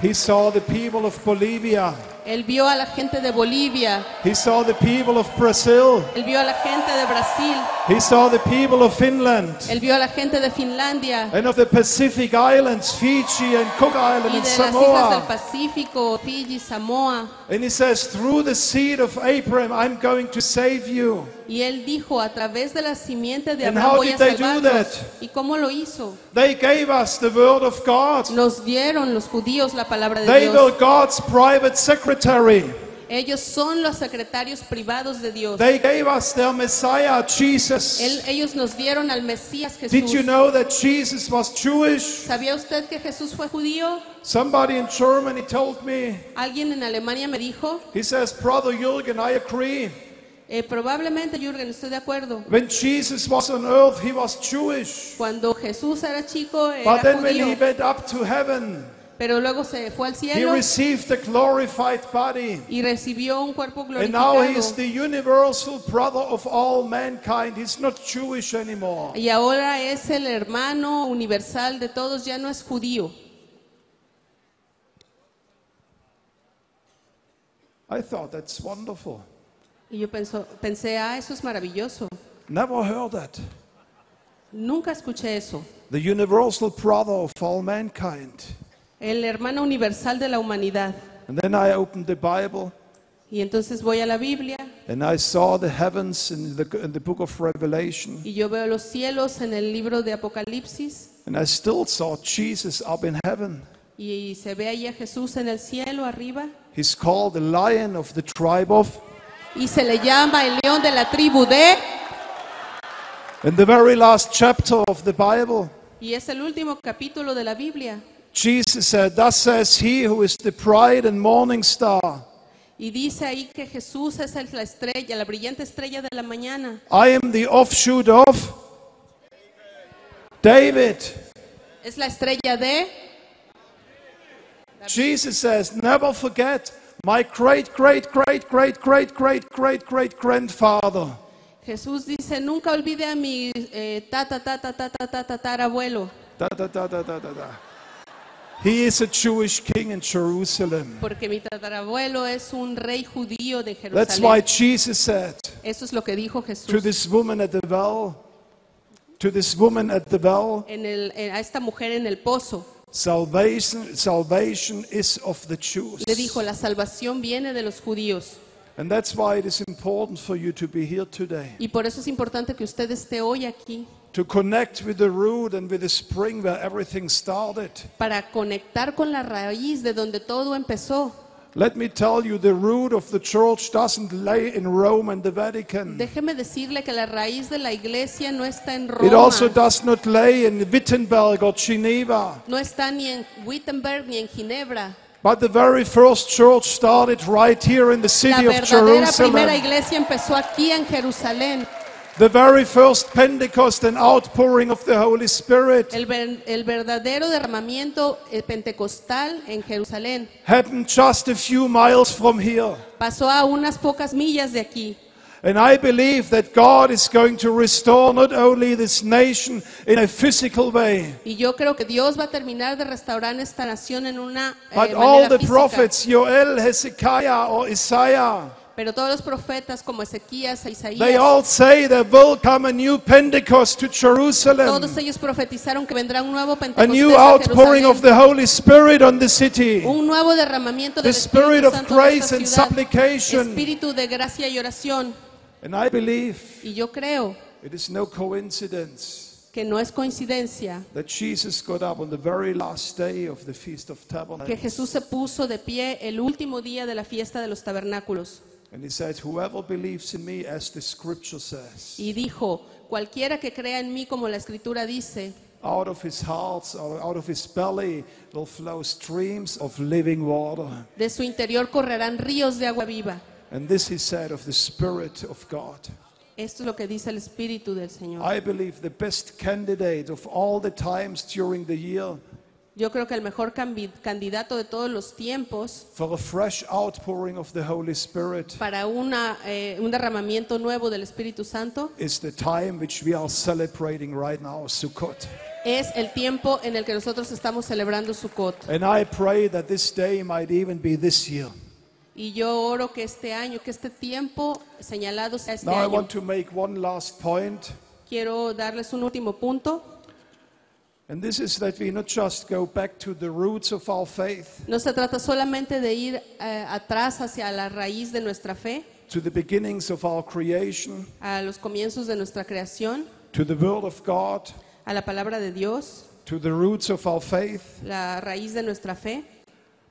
He saw the people of Bolivia. Él vio a la gente de Bolivia, He saw the people of Brazil. él vio a la gente de Brasil, He saw the people of Finland. él vio a la gente de Finlandia And of the Pacific Islands, Fiji and Cook Island y and de las islas del Samoa. Pacífico, Fiji, Samoa. And he says, through the seed of Abraham, I'm going to save you. Y él dijo, a través de la simiente de Abraham voy a they salvarlos. ¿Y cómo lo hizo? They gave us the word of God. Nos dieron los judíos la palabra de They were Dios. God's private secretary. Ellos son los secretarios privados de Dios. They gave us their Messiah, Jesus. Él- ellos nos dieron al Mesías Did you know that Jesus was Jewish? ¿Sabía usted que Jesús fue judío? Somebody in Germany told me, Alguien en Alemania me dijo, he says, Brother Jürgen, I agree. eh, probablemente Jürgen, estoy de acuerdo. When Jesus was on earth, he was Jewish. Cuando Jesús era chico, But era then when he went up to heaven, pero luego se fue al he cielo received a glorified body. y recibió un cuerpo And now he is glorificado. the universal brother of all mankind. He's not Jewish anymore. Y ahora es el hermano universal de todos, ya no es judío. I thought that's wonderful. Y yo pensé, ah, eso es maravilloso. Never heard that. Nunca escuché eso. The universal brother of all mankind. El hermano universal de la humanidad. And then I opened the Bible Y entonces voy a la Biblia and I saw the heavens in the, in the book of Revelation. y yo veo los cielos en el libro de Apocalipsis And I still saw Jesus up in heaven. y se ve ahí a Jesús en el cielo arriba He's called the lion of the tribe of. y se le llama el león de la tribu de In the very last chapter of the Bible, y es el último capítulo de la Biblia Jesus said, Thus says he who is the bright and morning star. y dice ahí que Jesús es la estrella, la brillante estrella de la mañana. I am the offshoot of David. Es la estrella de Jesus says, Never forget my great, great, great, great, great, great, great, great grandfather. Jesús dice, nunca olvide a mi eh, tata, tata, tata, tata, tatarabuelo, Da, da, da, da, da, da, da. He is a Jewish king in Jerusalem. porque mi tatarabuelo es un rey judío de That's why Jesus said Eso es lo que dijo to this woman at the well, to this woman at the well, En el- en- a esta mujer en el pozo. salvation, salvation is of the Jews. Le dijo, la salvación viene de los judíos. And that's why it is important for you to be here today. Y por eso es importante que usted esté hoy aquí To connect with the root and with the spring where everything started. para conectar con la raíz de donde todo empezó. Let me tell you, the root of the church doesn't lay in Rome and the Vatican. Déjeme decirle que la raíz de la iglesia no está en Roma. It also does not lay in Wittenberg or Geneva. no está ni en Wittenberg ni en Ginebra. But the very first church started right here in the La city of verdadera primera iglesia empezó aquí en Jerusalén. The very first Pentecost and outpouring of the Holy Spirit El, ver- el verdadero derramamiento eh, pentecostal en Jerusalén happened just a few miles from here. pasó a unas pocas millas de aquí. And I believe that God is going to restore not only this nation in a physical way, Y yo creo que Dios va a terminar de restaurar esta nación en una eh, but all manera the física. prophets, Joel, Hezekiah, or Isaiah, Pero todos los profetas como Ezequías e they Isaías, all say there will come a new Pentecost to Jerusalem, todos ellos profetizaron que vendrá un nuevo a Pentecostés new a outpouring of Jerusalén, the Holy Spirit on the city, un nuevo derramamiento the del spirit Espíritu of Santo en grace esta and ciudad, supplication. espíritu de gracia y oración. And I believe Y yo creo it is no coincidence que no es coincidencia that Jesus got up on the very last day of the Feast of que Tabernacles. Jesús se puso de pie el último día de la fiesta de los tabernáculos And he said, Whoever believes in me, as the scripture says, y dijo, cualquiera que crea en mí como la escritura dice, out of his heart or out of his belly will flow streams of living water. de su interior correrán ríos de agua viva. And this he said of the Spirit of God. Esto es lo que dice el Espíritu del Señor. I believe the best candidate of all the times during the year Yo creo que el mejor candidato de todos los tiempos for a fresh outpouring of the Holy Spirit para una, eh, un derramamiento nuevo del Espíritu Santo is the time which we are celebrating right now, Sukkot. es el tiempo en el que nosotros estamos celebrando Sukkot. And I pray that this day might even be this year. Y yo oro que este año, que este tiempo señalado sea este Now I año. want to make one last point, Quiero darles un último punto. And this is that we not just go back to the roots of our faith, No se trata solamente de ir eh, atrás hacia la raíz de nuestra fe, to the beginnings of our creation, a los comienzos de nuestra creación, to the Word of God, a la palabra de Dios, to the roots of our faith, la raíz de nuestra fe,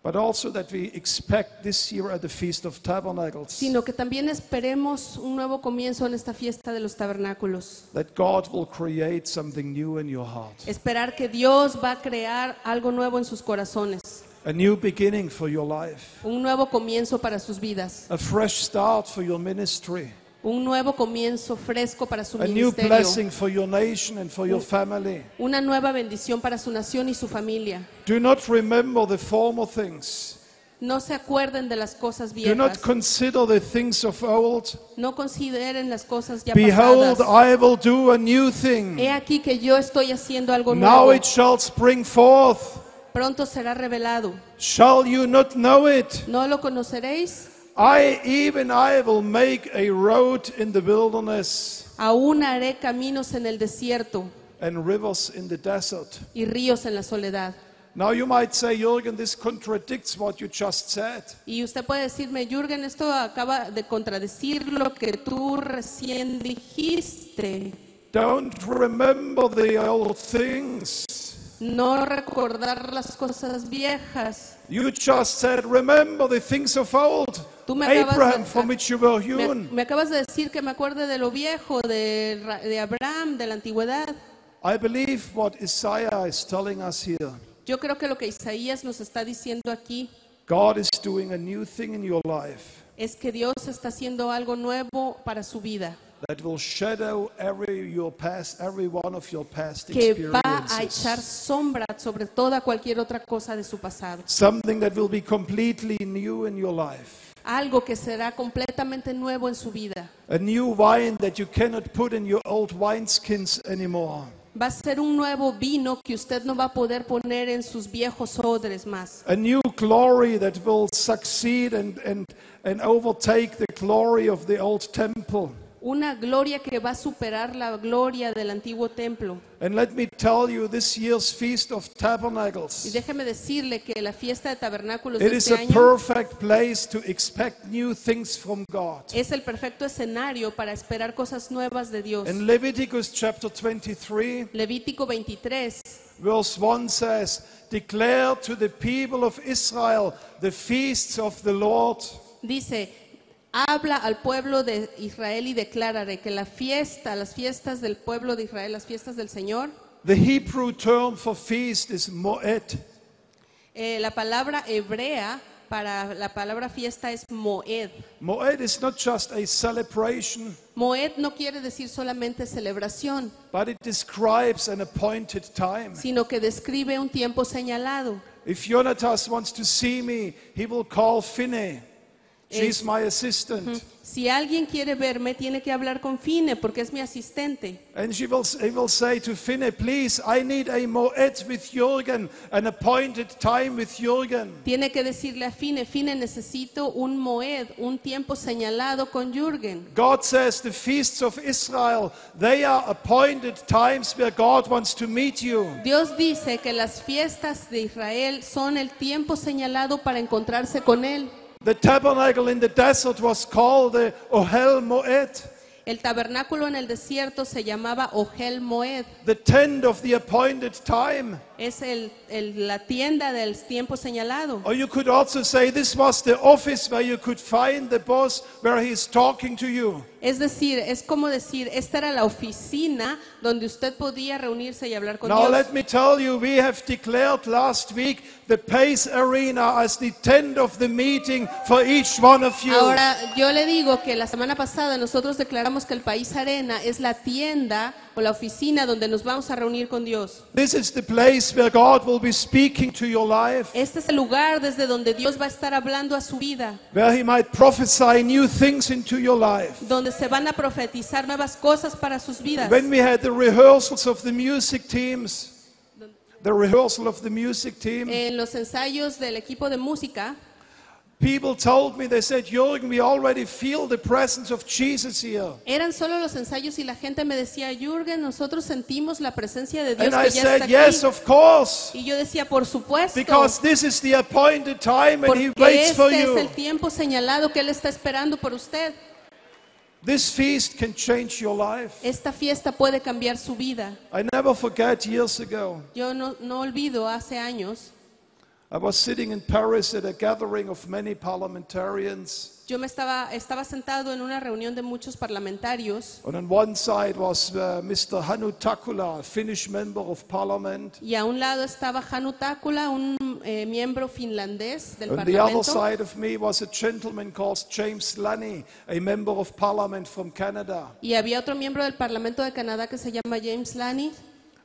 but also that we expect this year at the Feast of Tabernacles sino que también esperemos un nuevo comienzo en esta fiesta de los tabernáculos. that God will create something new in your heart. Esperar que Dios va a crear algo nuevo en sus corazones, A new beginning for your life, un nuevo comienzo para sus vidas, a fresh start for your ministry, un nuevo comienzo fresco para su a new ministerio, blessing for your nation and for your family. una nueva bendición para su nación y su familia. Do not remember the former things. No se acuerden de las cosas Do not viejas, consider the things of old. no consideren las cosas ya Behold, pasadas. I will do a new thing. He aquí que yo estoy haciendo algo Now nuevo. it shall spring forth. Pronto será revelado. Shall you not know it? ¿No lo conoceréis? I, even I, will make a road in the wilderness Aún haré caminos en el desierto and rivers in the desert. y ríos en la soledad. Now you might say, Jürgen, this contradicts what you just said. Y usted puede decirme, Jürgen, esto acaba de contradecir lo que tú recién dijiste. Don't remember the old things. No recordar las cosas viejas. You just said, remember the things of old. Tú me acabas Abraham, de- from which you were Me, hewn. me acabas de decir que me acuerde de lo viejo, de, de Abraham, de la antigüedad. I believe what Isaiah is telling us here. Yo creo que lo que Isaías nos está diciendo aquí God is doing a new thing in your life es que Dios está haciendo algo nuevo para su vida, that will shadow every your past, every one of your past que va a experiences. echar sombra sobre toda cualquier otra cosa de su pasado. Something that will be completely new in your life. Algo que será completamente nuevo en su vida. A new wine that you cannot put in your old wineskins anymore. Va a ser un nuevo vino que usted no va a poder poner en sus viejos odres más. A new glory that will succeed and, and, and overtake the glory of the old temple. Una gloria que va a superar la gloria del antiguo templo. And let me tell you, this year's Feast of Y Tabernacles, déjeme decirle que la fiesta de tabernáculos de it is este a año perfect place to expect new things from God. es el perfecto escenario para esperar cosas nuevas de Dios. In Leviticus chapter 23, Levítico 23, verse 1 says, Declare to the people of Israel the feasts of the Lord. dice, habla al pueblo de Israel y declárare que la fiesta, las fiestas del pueblo de Israel, las fiestas del Señor, The Hebrew term for feast is moed. eh, la palabra hebrea para la palabra fiesta es moed. Moed is not just a celebration, Moed no quiere decir solamente celebración, but it describes an appointed time. sino que describe un tiempo señalado. If Jonatas wants to see me, he will call Finne. She's my assistant. Si alguien quiere verme, tiene que hablar con Fine porque es mi asistente. And she will, he will say to Finne, please, I need a moed with Jürgen, an appointed time with Jürgen. Tiene que decirle a Fine, Fine, necesito un moed, un tiempo señalado con Jürgen. God says the feasts of Israel, they are appointed times where God wants to meet you. Dios dice que las fiestas de Israel son el tiempo señalado para encontrarse con Él. The tabernacle in the desert was called the Ohel Moed, El tabernáculo en el desierto se llamaba Ohel Moed. the tent of the appointed time. Es el, el- la tienda del tiempo señalado. Or you could also say this was the office where you could find the boss where he's talking to you. Es decir, es como decir, esta era la oficina donde usted podía reunirse y hablar con Now Dios. let me tell you, we have declared last week the Pace Arena as the tent of the meeting for each one of you. Ahora, yo le digo que la semana pasada nosotros declaramos que el País Arena es la tienda o la oficina donde nos vamos a reunir con Dios. This is the place where God will be speaking to your life, Este es el lugar desde donde Dios va a estar hablando a su vida, where He might prophesy new things into your life. donde se van a profetizar nuevas cosas para sus vidas. When we had the rehearsals of the music teams, the rehearsal of the music team, En los ensayos del equipo de música, people told me, they said, Jürgen, we already feel the presence of Jesus here. eran solo los ensayos y la gente me decía, Jürgen, nosotros sentimos la presencia de Dios And que I ya said, está yes, aquí. of course, Y yo decía, por supuesto, because this is the appointed time and He waits for este es you. el tiempo señalado que Él está esperando por usted. This feast can change your life. Esta fiesta puede cambiar su vida. I never forget years ago, Yo no, no olvido hace años, I was sitting in Paris at a gathering of many parliamentarians. yo me estaba, estaba sentado en una reunión de muchos parlamentarios And on one side was uh, Mr. Hannu Takkula, a Finnish member of parliament. y a un lado estaba Hannu Takkula, un eh, miembro finlandés del On the other side of me was a gentleman called James Lunney, a member of parliament from Canada. Y había otro miembro del Parlamento de Canadá que se llama James Lunney.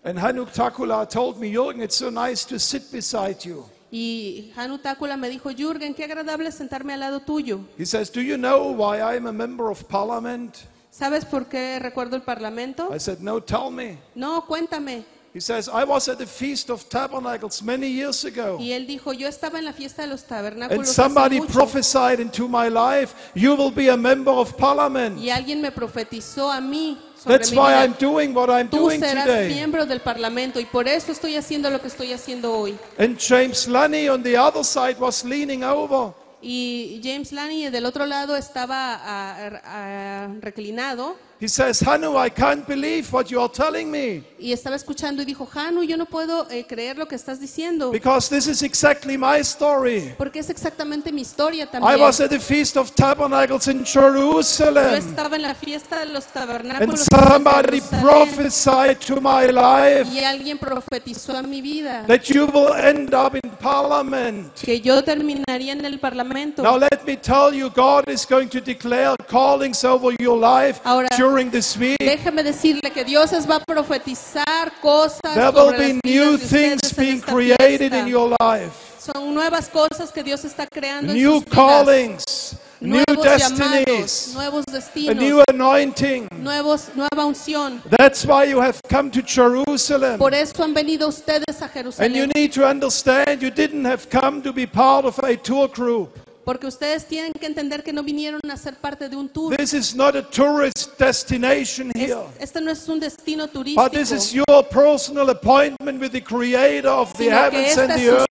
And Hannu Takkula told me, Jürgen, it's so nice to sit beside you. Y Takula me dijo, Jürgen, qué agradable sentarme al lado tuyo. He says, Do you know why I'm a member of parliament? ¿Sabes por qué recuerdo el Parlamento? I said, No, tell me. No, cuéntame. He says, I was at the Feast of Tabernacles many years ago. Y él dijo, yo estaba en la fiesta de los And tabernáculos hace somebody mucho, prophesied into my life, You will be a member of parliament. y alguien me profetizó a mí sobre That's mi why vida. I'm doing what I'm Tú doing serás today. miembro del Parlamento y por eso estoy haciendo lo que estoy haciendo hoy. And James Lanny on the other side was leaning over. Y James Lanny del otro lado estaba ah, ah, reclinado He says, Hanu, I can't believe what you are telling me. y estaba escuchando y dijo, Hanu, yo no puedo eh, creer lo que estás diciendo. Because this is exactly my story. Porque es exactamente mi historia I también. was at the Feast of Tabernacles in Yo Jerusalem. estaba en la fiesta de los And tabernáculos somebody en Jerusalén, prophesied to my life y alguien profetizó a mi vida that you will end up in parliament. que yo terminaría en el parlamento. Now let me tell you, God is going to declare callings over your life Ahora, during this week. Déjeme decirle que Dios les va a profetizar cosas There will be new things being created in your life. Son nuevas cosas que Dios está creando en New callings, new destinies, nuevos a new anointing. nuevos, nueva unción. That's why you have come to Jerusalem. Por eso han venido ustedes a And you need to understand you didn't have come to be part of a tour group. Porque ustedes tienen que entender que no vinieron a ser parte de un tour. This is not a tourist destination here. este no es un destino turístico. But this is your personal appointment with the creator of the heavens and the earth.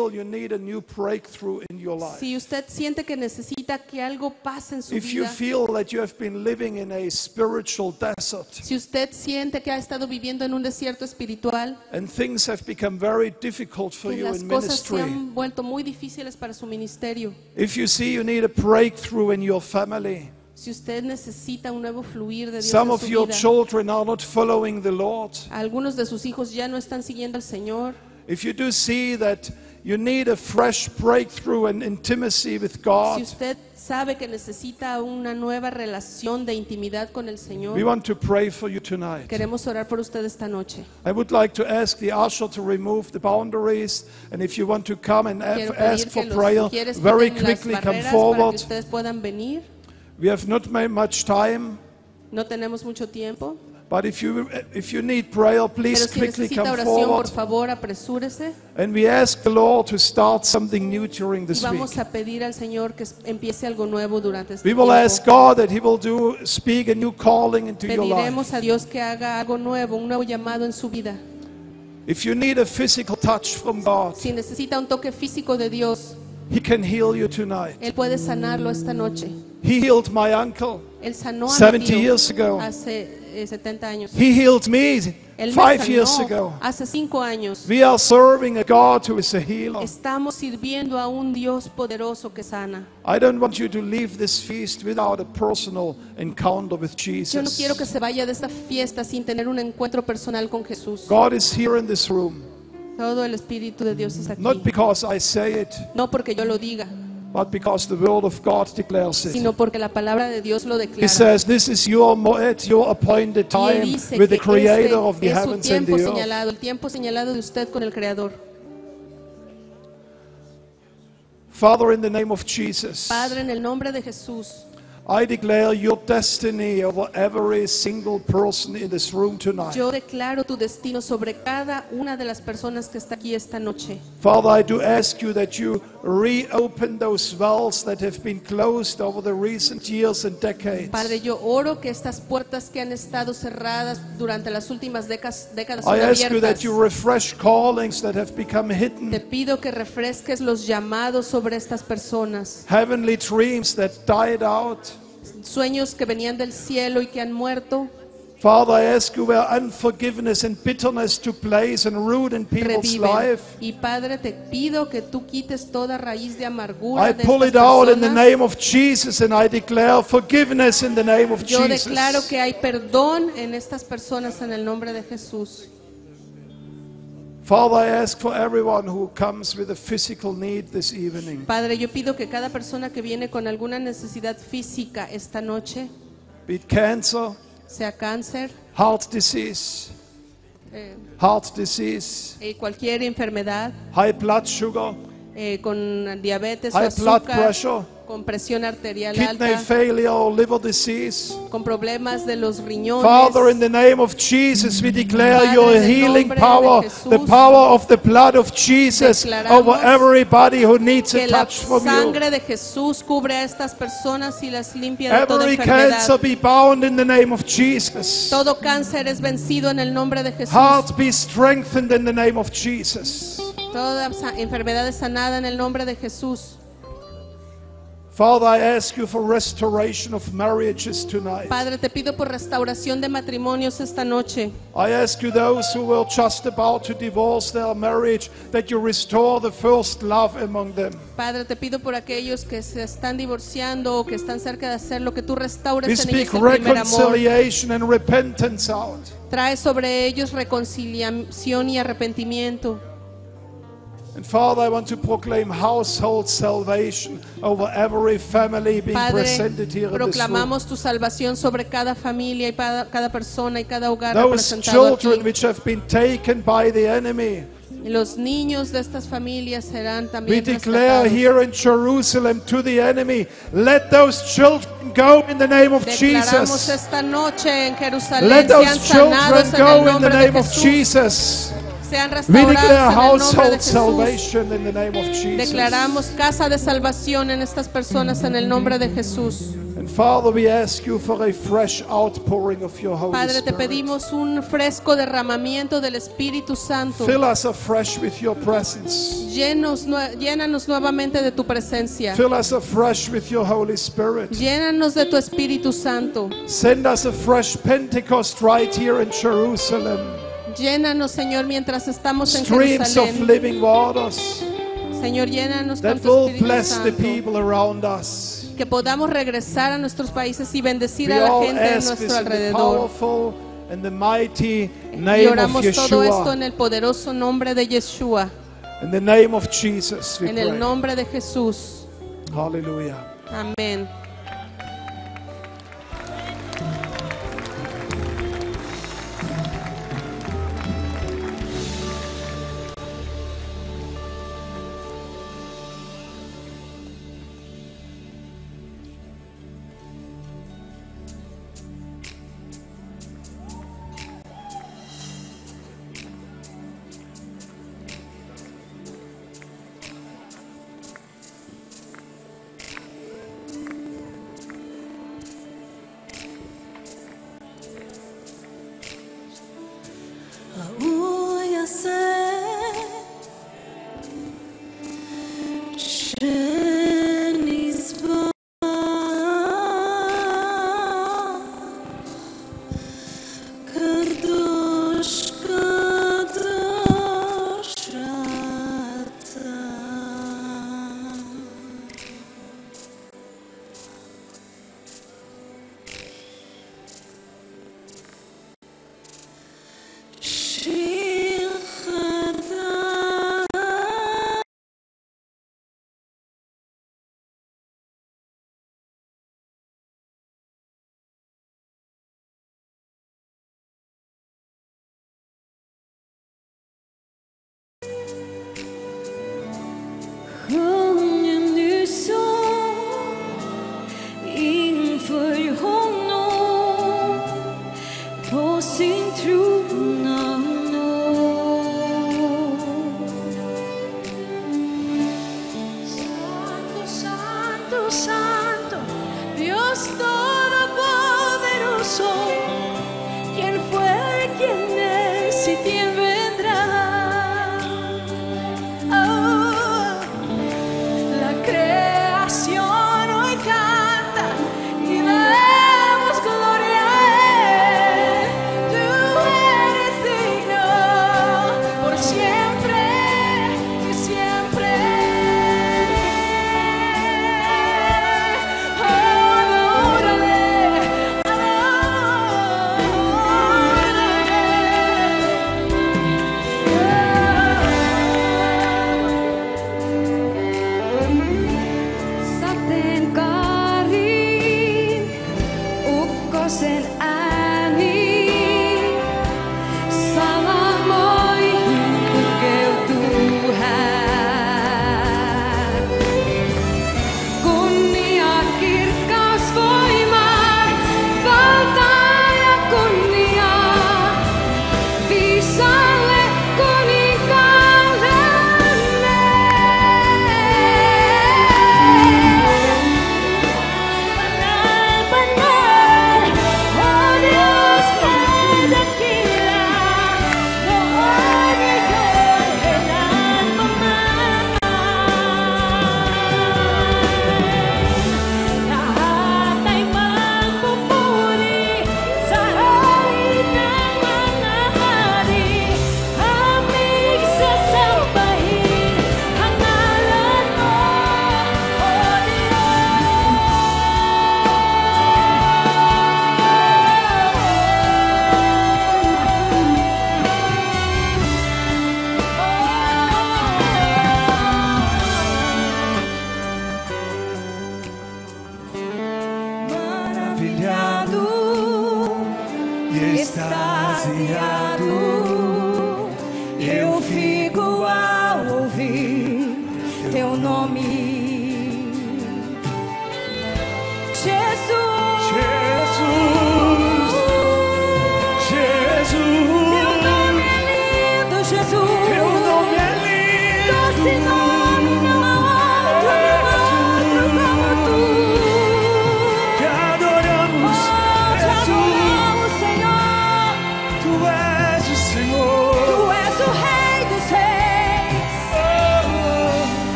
Feel You need a new breakthrough in your life. Si usted siente que necesita que algo pase en su If you vida, feel that you have been living in a spiritual desert si usted siente que ha estado viviendo en un desierto espiritual, and things have become very difficult for que you las in cosas se ministry, han vuelto muy difíciles para su ministerio, if you see you need a breakthrough in your family, si usted necesita un nuevo fluir de Dios some en of su your vida, children are not following the Lord, algunos de sus hijos ya no están siguiendo al Señor, if you do see that you need a fresh breakthrough and intimacy with God, si usted sabe que necesita una nueva relación de intimidad con el Señor, we want to pray for you tonight. queremos orar por usted esta noche. I would like to ask the usher to remove the boundaries, and if you want to come and Quiero ask pedir for que los prayer, mujeres very quiten las quickly come barreras para forward. que ustedes puedan venir. We have not made much time, No tenemos mucho tiempo, but if you if you need prayer, please pero si quickly necesita come oración, forward. por favor, apresúrese. And we ask the Lord to start something new during Y this week. a pedir al Señor que empiece algo nuevo durante este We will tiempo. ask God that He will do speak a new calling into your life. Pediremos a Dios que haga algo nuevo, un nuevo llamado en su vida. If you need a physical touch from God, Si necesita un toque físico de Dios, He can heal you tonight. Él puede sanarlo esta noche. He healed my uncle. Él sanó a mi 70 tío years ago. hace eh, 70 años. He healed me Él me five years sanó ago. hace 5 años. We are serving a God who is a healer. Estamos sirviendo a un Dios poderoso que sana. I don't want you to leave this feast without a personal encounter with Yo no Jesus. quiero que se vaya de esta fiesta sin tener un encuentro personal con Jesús. God is here in this room, Todo el Espíritu de Dios es aquí. not because I say it, No porque yo lo diga, but because the word of God declares it. sino porque la palabra de Dios lo He declara. says, This is your moed, your appointed Y time dice with the que creator of the este es su heavens and tiempo the earth. señalado, el tiempo señalado de usted con el Creador. Father, in the name of Jesus, Padre, en el nombre de Jesús, I declare your destiny over every single person in this room tonight. yo declaro tu destino sobre cada una de las personas que está aquí esta noche. Father, I do ask you that you reopen those wells that have been closed over the recent years and decades. Padre, yo oro que estas puertas que han estado cerradas durante las últimas décadas, décadas I ask you that you refresh callings that have become hidden, Te pido que refresques los llamados sobre estas personas, heavenly dreams that died out. Sueños que venían del cielo y que han muerto. Father, I ask you where unforgiveness and bitterness took place and root in people's reviven. life. Y Padre, te pido que tú quites toda raíz de amargura I de pull estas it out in the personas. name of Jesus and I declare forgiveness in the name of Yo Jesus. declaro que hay perdón en estas personas en el nombre de Jesús. Father, I ask for everyone who comes with a physical need this evening. Padre, yo pido que cada persona que viene con alguna necesidad física esta noche, Be it cancer, sea cáncer, heart disease, eh, heart disease, eh, cualquier enfermedad, high blood sugar, eh, con diabetes o high blood azúcar, pressure, con presión arterial kidney alta, failure or liver disease. con problemas de los riñones. Father, in the name of Jesus, we declare Padre, your healing power, Jesús, the power of the blood of Jesus over everybody who needs a touch from you. sangre de Jesús cubre a estas personas y las limpia de toda Every enfermedad. cancer be bound in the name of Jesus. Todo cáncer es vencido en el nombre de Jesús. Heart be strengthened in the name of Jesus. Toda enfermedad es sanada en el nombre de Jesús. Father, I ask you for restoration of marriages tonight. Padre, te pido por restauración de matrimonios esta noche. I ask you, those who were just about to divorce their marriage, that you restore the first love among them. Padre, te pido por aquellos que se están divorciando o que están cerca de hacerlo, que tú restaures We en speak ellos el primer amor. reconciliation and repentance out. Trae sobre ellos reconciliación y arrepentimiento. And Father, I want to proclaim household salvation over every family being Padre, presented here in this room. proclamamos tu salvación sobre cada familia y cada, cada persona y cada hogar Those representado children aquí. which have been taken by the enemy. Los niños de estas familias serán We también declare rescatados. here in Jerusalem to the enemy, let those children go in the name of Declaramos Jesus. esta noche en Jerusalén Let sean those children sanados en el go in the nombre de name of Jesús. Jesus. Sean We restaurados declare en el nombre de household Jesús. salvation in the name of Jesus. Declaramos casa de salvación en estas personas en el nombre de Jesús. And Father, we ask you for a fresh outpouring of your Holy Padre, te Spirit. pedimos un fresco derramamiento del Espíritu Santo. Fill us afresh with your presence. Llenos, nue- llénanos nuevamente de tu presencia. Fill us afresh with your Holy Spirit. Llénanos de tu Espíritu Santo. Send us a fresh Pentecost right here in Jerusalem. Llénanos, Señor, mientras estamos en Streams of Jerusalén. living waters Señor, llénanos con that tu will Espíritu bless the Santo. people around us. Que podamos regresar a nuestros países y bendecir We a la all gente ask this nuestro in the alrededor. powerful and the mighty Y name of oramos todo esto Yeshua. en el poderoso nombre de Yeshua, In the name of Jesus, we en el pray. nombre de Jesús. Hallelujah. Amén.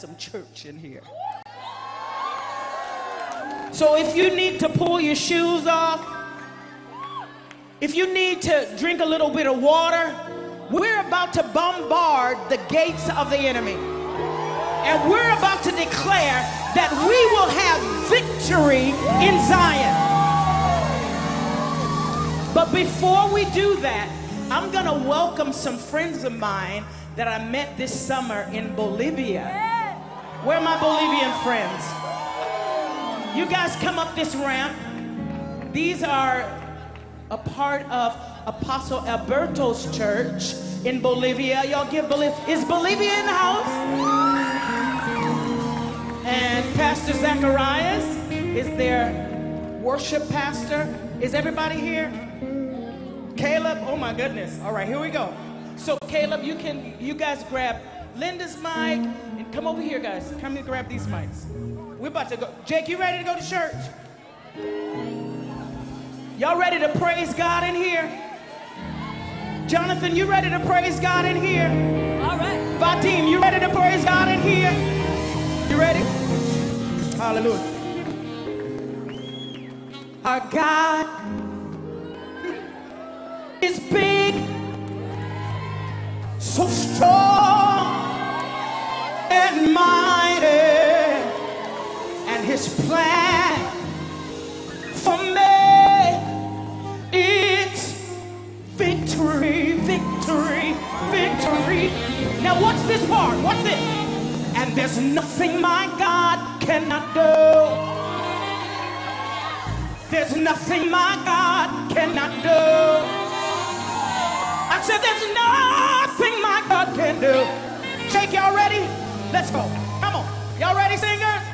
Some church in here. So if you need to pull your shoes off, if you need to drink a little bit of water, we're about to bombard the gates of the enemy. And we're about to declare that we will have victory in Zion. But before we do that, I'm going to welcome some friends of mine that I met this summer in Bolivia. Where my Bolivian friends? You guys come up this ramp. These are a part of Apostle Alberto's church in Bolivia. Y'all give Bolivia. Is Bolivia in the house? And Pastor Zacharias is their worship pastor. Is everybody here? Caleb, oh my goodness. All right, here we go. So Caleb, you can you guys grab Linda's mic come over here, guys. Come and grab these mics. We're about to go. Jake, you ready to go to church? Y'all ready to praise God in here? Jonathan, you ready to praise God in here? All right. Vadim, you ready to praise God in here? You ready? Hallelujah. Our God is big, so strong and mighty, and His plan for me it's victory, victory, victory. Now, what's this part? What's it? And there's nothing my God cannot do. There's nothing my God cannot do. I said, there's nothing my God can do. Shake, y'all ready? Let's go. Come on. Y'all ready, singers?